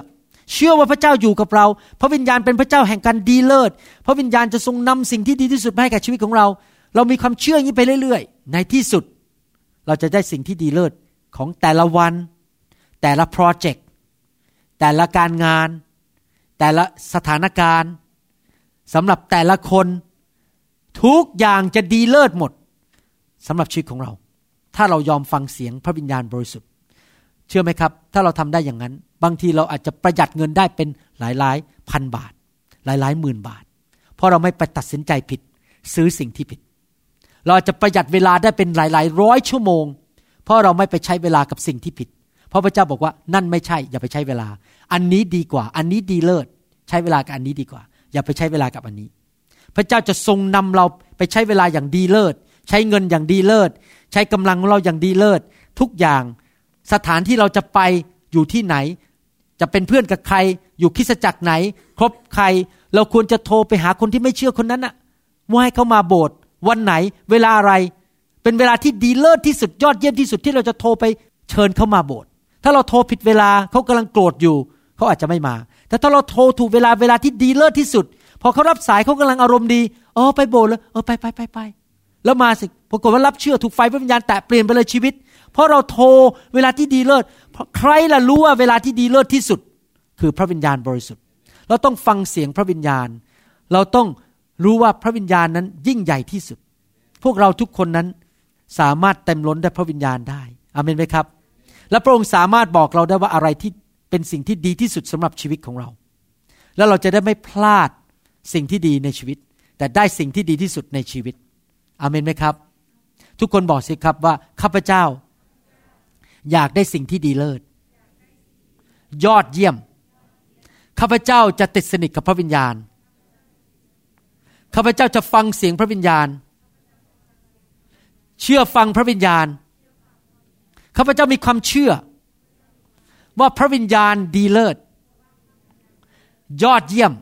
เชื่อว่าพระเจ้าอยู่กับเรา พระวิญญาณเป็นพระเจ้าแห่งการดีเลิศ พระวิญญาณจะทรงนำสิ่งที่ดีที่สุดมาให้กับชีวิตของเรา เรามีความเชื่ออย่างนี้ไปเรื่อย ๆ ในที่สุด เราจะได้สิ่งที่ดีเลิศของแต่ละวัน แต่ละโปรเจกต์ แต่ละการงาน แต่ละสถานการณ์สำหรับแต่ละคนทุกอย่างจะดีเลิศหมดสำหรับชีวิตของเรา ถ้าเรายอมฟังเสียงพระวิญญาณบริสุทธิ์ เชื่อไหมครับ ถ้าเราทำได้อย่างนั้น บางทีเราอาจจะประหยัดเงินได้เป็นหลายหลายพันบาท หลายหลายหมื่นบาท เพราะเราไม่ไปตัดสินใจผิด ซื้อสิ่งที่ผิด เราจะประหยัดเวลาได้เป็นหลายหลายร้อยชั่วโมง เพราะเราไม่ไปใช้เวลากับสิ่งที่ผิด เพราะพระเจ้าบอกว่านั่นไม่ใช่ อย่าไปใช้เวลา อันนี้ดีกว่า อันนี้ดีเลิศใช้เวลากับอันนี้ดีกว่า อย่าไปใช้เวลากับอันนี้ พระเจ้าจะทรงนำเราไปใช้เวลาอย่างดีเลิศใช้เงินอย่างดีเลิศใช้กำลังของเราอย่างดีเลิศทุกอย่างสถานที่เราจะไปอยู่ที่ไหน จะเป็นเพื่อนกับใครอยู่คิสจักรไหน ครบใคร เราควรจะโทรไปหาคนที่ไม่เชื่อคนนั้นน่ะว่าให้เขามาโบสถ์วันไหน เวลาอะไร เป็นเวลาที่ดีเลิศที่สุดยอดเยี่ยมที่สุดที่เราจะโทรไปเชิญเขามาโบสถ์ถ้าเราโทรผิดเวลาเขากำลังโกรธอยู่เขาอาจจะไม่มา แต่ถ้าเราโทรถูกเวลาเวลาที่ดีเลิศที่สุด พอเขารับสายเขากำลังอารมณ์ดีเออไปโบสถ์เลยเออไปไปไปไปแล้วมาสิปรากฏว่ารับเชื่อถูกไฟพระวิญญาณแตะเปลี่ยนไปเลยชีวิต เพราะเราโทรเวลาที่ดีเลิศ ใครล่ะรู้ว่าเวลาที่ดีเลิศที่สุด คือพระวิญญาณบริสุทธิ์ เราต้องฟังเสียงพระวิญญาณ เราต้องรู้ว่าพระวิญญาณนั้นยิ่งใหญ่ที่สุด พวกเราทุกคนนั้นสามารถเต็มล้นด้วยพระวิญญาณได้อเมนไหมครับ และพระองค์สามารถบอกเราได้ว่าอะไรที่เป็นสิ่งที่ดีที่สุดสำหรับชีวิตของเรา แล้วเราจะได้ไม่พลาดสิ่งที่ดีในชีวิต แต่ได้สิ่งที่ดีที่สุดในชีวิตอเมนไหมครับ ทุกคนบอกสิครับว่าข้าพเจ้า อยากได้สิ่งที่ดีเลิศ ยอดเยี่ยม ข้าพเจ้าจะติดสนิทกับพระวิญญาณ ข้าพเจ้าจะฟังเสียงพระวิญญาณ เชื่อฟังพระวิญญาณ ข้าพเจ้ามีความเชื่อ ว่าพระวิญญาณดีเลิศ ยอดเยี่ยม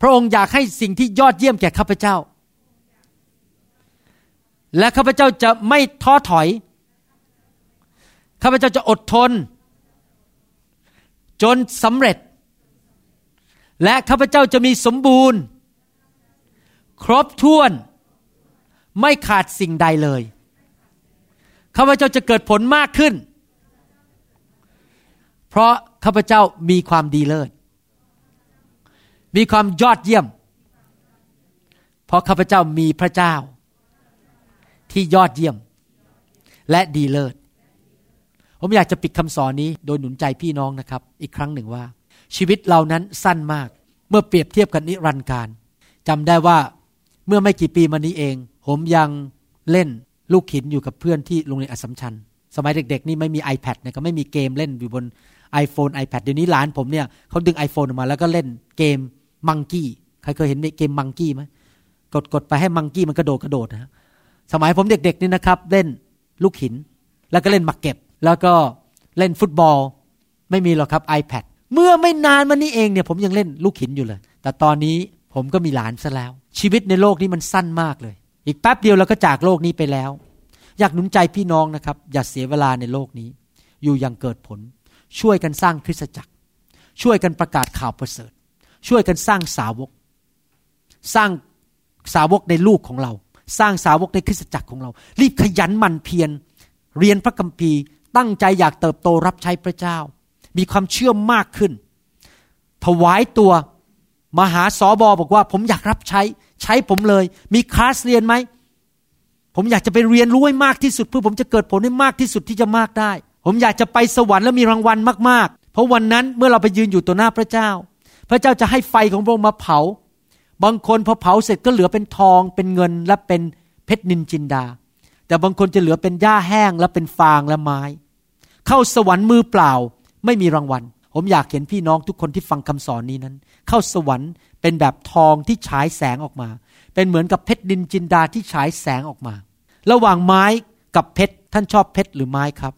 พระองค์อยากให้สิ่งที่ยอดเยี่ยมแก่ข้าพเจ้า และข้าพเจ้าจะไม่ท้อถอย ข้าพเจ้าจะอดทน จนสำเร็จ และข้าพเจ้าจะมีสมบูรณ์ ครบถ้วน ไม่ขาดสิ่งใดเลย ข้าพเจ้าจะเกิดผลมากขึ้น เพราะข้าพเจ้ามีความดีเลิศ มีความยอดเยี่ยม เพราะข้าพเจ้ามีพระเจ้า ที่ยอดเยี่ยม และดีเลิศ ผมอยากจะปิดคำสอนนี้โดยหนุนใจพี่น้องนะครับ อีกครั้งหนึ่งว่า ชีวิตเรานั้นสั้นมาก เมื่อเปรียบเทียบกันนิรันดร์การจำได้ว่าเมื่อไม่กี่ปีมานี้เอง ผมยังเล่นลูกขินอยู่กับเพื่อนที่โรงเรียนอัสสัมชัญสมัยเด็กๆ นี่ไม่มี iPad นะก็ไม่มีเกมเล่นอยู่บน iPhone iPad เดี๋ยวนี้หลานผมเนี่ยเขาดึง iPhone ออกมาแล้วก็เล่นเกมมังกี้ใครเคยเห็นเกมมังกี้ไหมกดกดไปให้มังกี้มันกระโดดกระโดดนะสมัยผมเด็กๆนี่นะครับ เล่นลูกหิน แล้วก็เล่นมักเก็บ แล้วก็เล่นฟุตบอล ไม่มีหรอกครับ iPad เมื่อไม่นานมานี้เองเนี่ยผมยังเล่นลูกหินอยู่เลย แต่ตอนนี้ผมก็มีหลานซะแล้ว ชีวิตในโลกนี้มันสั้นมากเลย อีกแป๊บเดียวเราก็จากโลกนี้ไปแล้ว อยากหนุนใจพี่น้องนะครับ อย่าเสียเวลาในโลกนี้ อยู่อย่างเกิดผล ช่วยกันสร้างคริสตจักร ช่วยกันประกาศข่าวประเสริฐ ช่วยกันสร้างสาวก สร้างสาวกในลูกของเรา สร้างสาวกในคริสตจักรของเรา รีบขยันมันเพียรเรียนพระคัมภีร์ ตั้งใจอยากเติบโตรับใช้พระเจ้า มีความเชื่อมากขึ้น ถวายตัวมาหาสอบอบอกว่า ผมอยากรับใช้ ใช้ผมเลย มีคลาสเรียนไหมผมอยากจะไปเรียนรู้ให้มากที่สุดเพื่อผมจะเกิดผลให้มากที่สุดที่จะมากได้ ผมอยากจะไปสวรรค์แล้วมีรางวัลมากๆ เพราะวันนั้นเมื่อเราไปยืนอยู่ต่อหน้าพระเจ้า พระเจ้าจะให้ไฟของพระองค์มาเผา บางคนพอเผาเสร็จก็เหลือเป็นทองเป็นเงินและเป็นเพชรนินจินดา แต่บางคนจะเหลือเป็นหญ้าแห้งและเป็นฟางและไม้ เข้าสวรรค์มือเปล่า ไม่มีรางวัล ผมอยากเห็นพี่น้องทุกคนที่ฟังคำสอนนี้นั้น เข้าสวรรค์เป็นแบบทองที่ฉายแสงออกมา เป็นเหมือนกับเพชรนินจินดาที่ฉายแสงออกมา ระหว่างไม้กับเพชรท่านชอบเพชรหรือไม้ครับ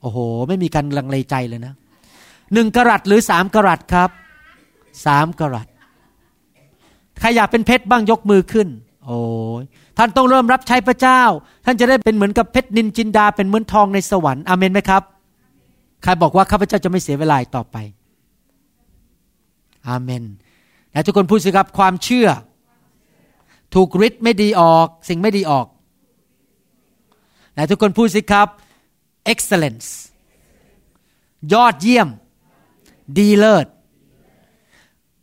โอ้โห ไม่มีการลังเลใจเลยนะหนึ่งกรัตหรือสามกรัตครับสามกรัตใครอยากเป็นเพชรบ้างยกมือขึ้น โอ้ย ท่านต้องเริ่มรับใช้พระเจ้า ท่านจะได้เป็นเหมือนกับเพชรนินจินดาเป็นเหมือนทองในสวรรค์อเมนไหมครับ ใครบอกว่าข้าพเจ้าจะไม่เสียเวลาต่อไป อาเมนและทุกคนพูดสิครับความเชื่อ ถูกฤทธิ์ไม่ดีออก สิ่งไม่ดีออกและทุกคนพูดสิครับ excellence ยอดเยี่ยม ดีเลิศ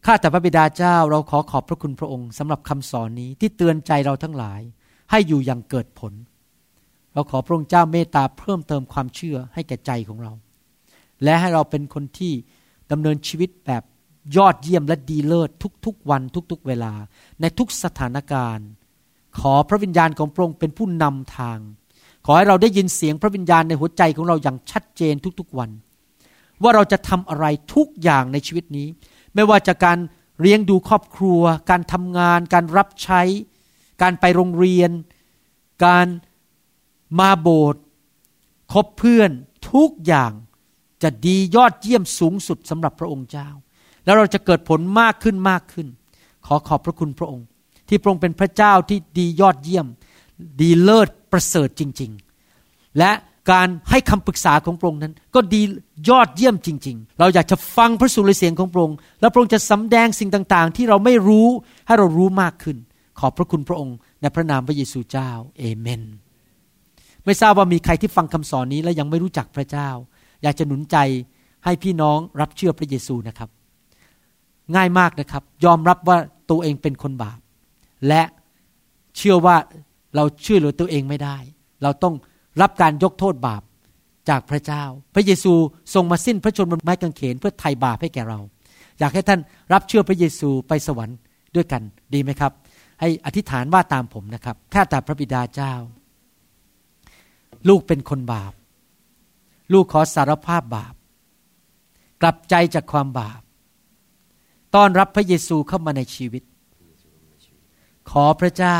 ข้าแต่พระบิดาเจ้าเราขอขอบพระคุณพระองค์สำหรับคำสอนนี้ที่เตือนใจเราทั้งหลาย ให้อยู่อย่างเกิดผล เราขอพระองค์เจ้าเมตตาเพิ่มเติมความเชื่อให้แก่ใจของเรา และให้เราเป็นคนที่ดำเนินชีวิตแบบยอดเยี่ยมและดีเลิศทุกๆ วันทุกๆ เวลา ในทุกสถานการณ์ ขอพระวิญญาณของพระองค์เป็นผู้นำทางขขอให้เราได้ยินเสียงพระวิญญาณในหัวใจของเราอย่างชัดเจนทุกๆวัน ว่าเราจะทำอะไรทุกอย่างในชีวิตนี้ ไม่ว่าจะการเลี้ยงดูครอบครัว การทำงาน การรับใช้ การไปโรงเรียน การมาโบสถ์คบเพื่อนทุกอย่างจะดียอดเยี่ยมสูงสุดสำหรับพระองค์เจ้า แล้วเราจะเกิดผลมากขึ้นมากขึ้น ขอขอบพระคุณพระองค์ ที่พระองค์เป็นพระเจ้าที่ดียอดเยี่ยม ดีเลิศประเสริฐจริง ๆ และ การให้คำปรึกษาของพระองค์นั้น ก็ดียอดเยี่ยมจริง ๆ เราอยากจะฟังพระสุรเสียงของพระองค์ แล้วพระองค์จะสำแดงสิ่งต่างๆ ที่เราไม่รู้ให้เรารู้มากขึ้น ขอบพระคุณพระองค์ในพระนามพระเยซูเจ้าเอเมน ไม่ทราบว่ามีใครที่ฟังคำสอนนี้และยังไม่รู้จักพระเจ้า อยากจะหนุนใจให้พี่น้องรับเชื่อพระเยซูนะครับ ง่ายมากนะครับ ยอมรับว่าตัวเองเป็นคนบาป และเชื่อว่าเราชื่อเหลือตัวเองไม่ได้ เราต้อง รับการยกโทษบาปจากพระเจ้า พระเยซูทรงมาสิ้นพระชนม์บนไม้กางเขนเพื่อไถ่บาปให้แก่เรา อยากให้ท่านรับเชื่อพระเยซูไปสวรรค์ด้วยกันดีไหมครับ ให้อธิษฐานว่าตามผมนะครับข้าแต่พระบิดาเจ้า ลูกเป็นคนบาป ลูกขอสารภาพบาป กลับใจจากความบาป ต้อนรับพระเยซูเข้ามาในชีวิต ขอพระเจ้า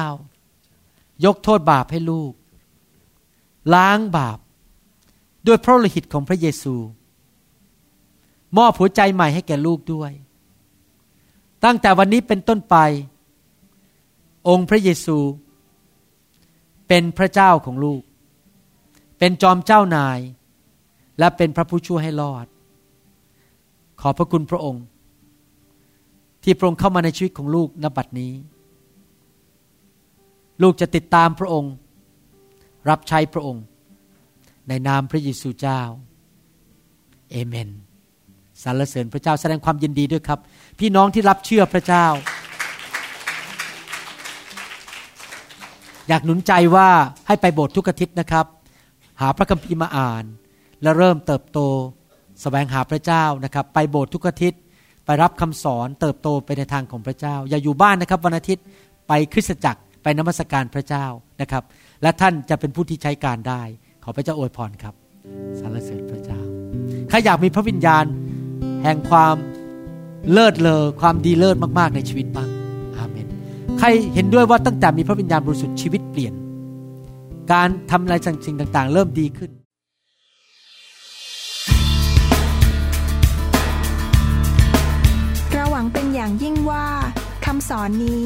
ยกโทษบาปให้ลูก ล้างบาป ด้วยพระโลหิตของพระเยซู มอบหัวใจใหม่ให้แก่ลูกด้วย ตั้งแต่วันนี้เป็นต้นไป องค์พระเยซู เป็นพระเจ้าของลูก เป็นจอมเจ้านาย และเป็นพระผู้ช่วยให้รอด ขอพระคุณพระองค์ ที่พระองค์เข้ามาในชีวิตของลูกณบัดนี้ ลูกจะติดตามพระองค์ รับใช้พระองค์ ในนามพระเยซูเจ้าเอเมนสรรเสริญพระเจ้าแสดงความยินดีด้วยครับ พี่น้องที่รับเชื่อพระเจ้า อยากหนุนใจว่าให้ไปโบสถ์ทุกอาทิตย์นะครับ หาพระคัมภีร์มาอ่าน และเริ่มเติบโตสแสวงหาพระเจ้านะครับ ไปโบสถ์ทุกอาทิตย์ไปรับคำสอนเติบโตไปในทางของพระเจ้า อย่าอยู่บ้านนะครับวันอาทิตย์ไปคริสตจักร ไปนมัสการพระเจ้านะครับ และท่านจะเป็นผู้ที่ใช้การได้ ขอพระเจ้าอวยพรครับสรรเสริญพระเจ้าใครอยากมีพระวิญญาณ แห่งความเลิศเลอความดีเลิศมากๆในชีวิตบ้างอาเมนใครเห็นด้วยว่าตั้งแต่มีพระวิญญาณบริสุทธิ์ชีวิตเปลี่ยน การทำอะไรสิ่งต่างๆ เริ่มดีขึ้นเราหวังเป็นอย่างยิ่งว่าคำสอนนี้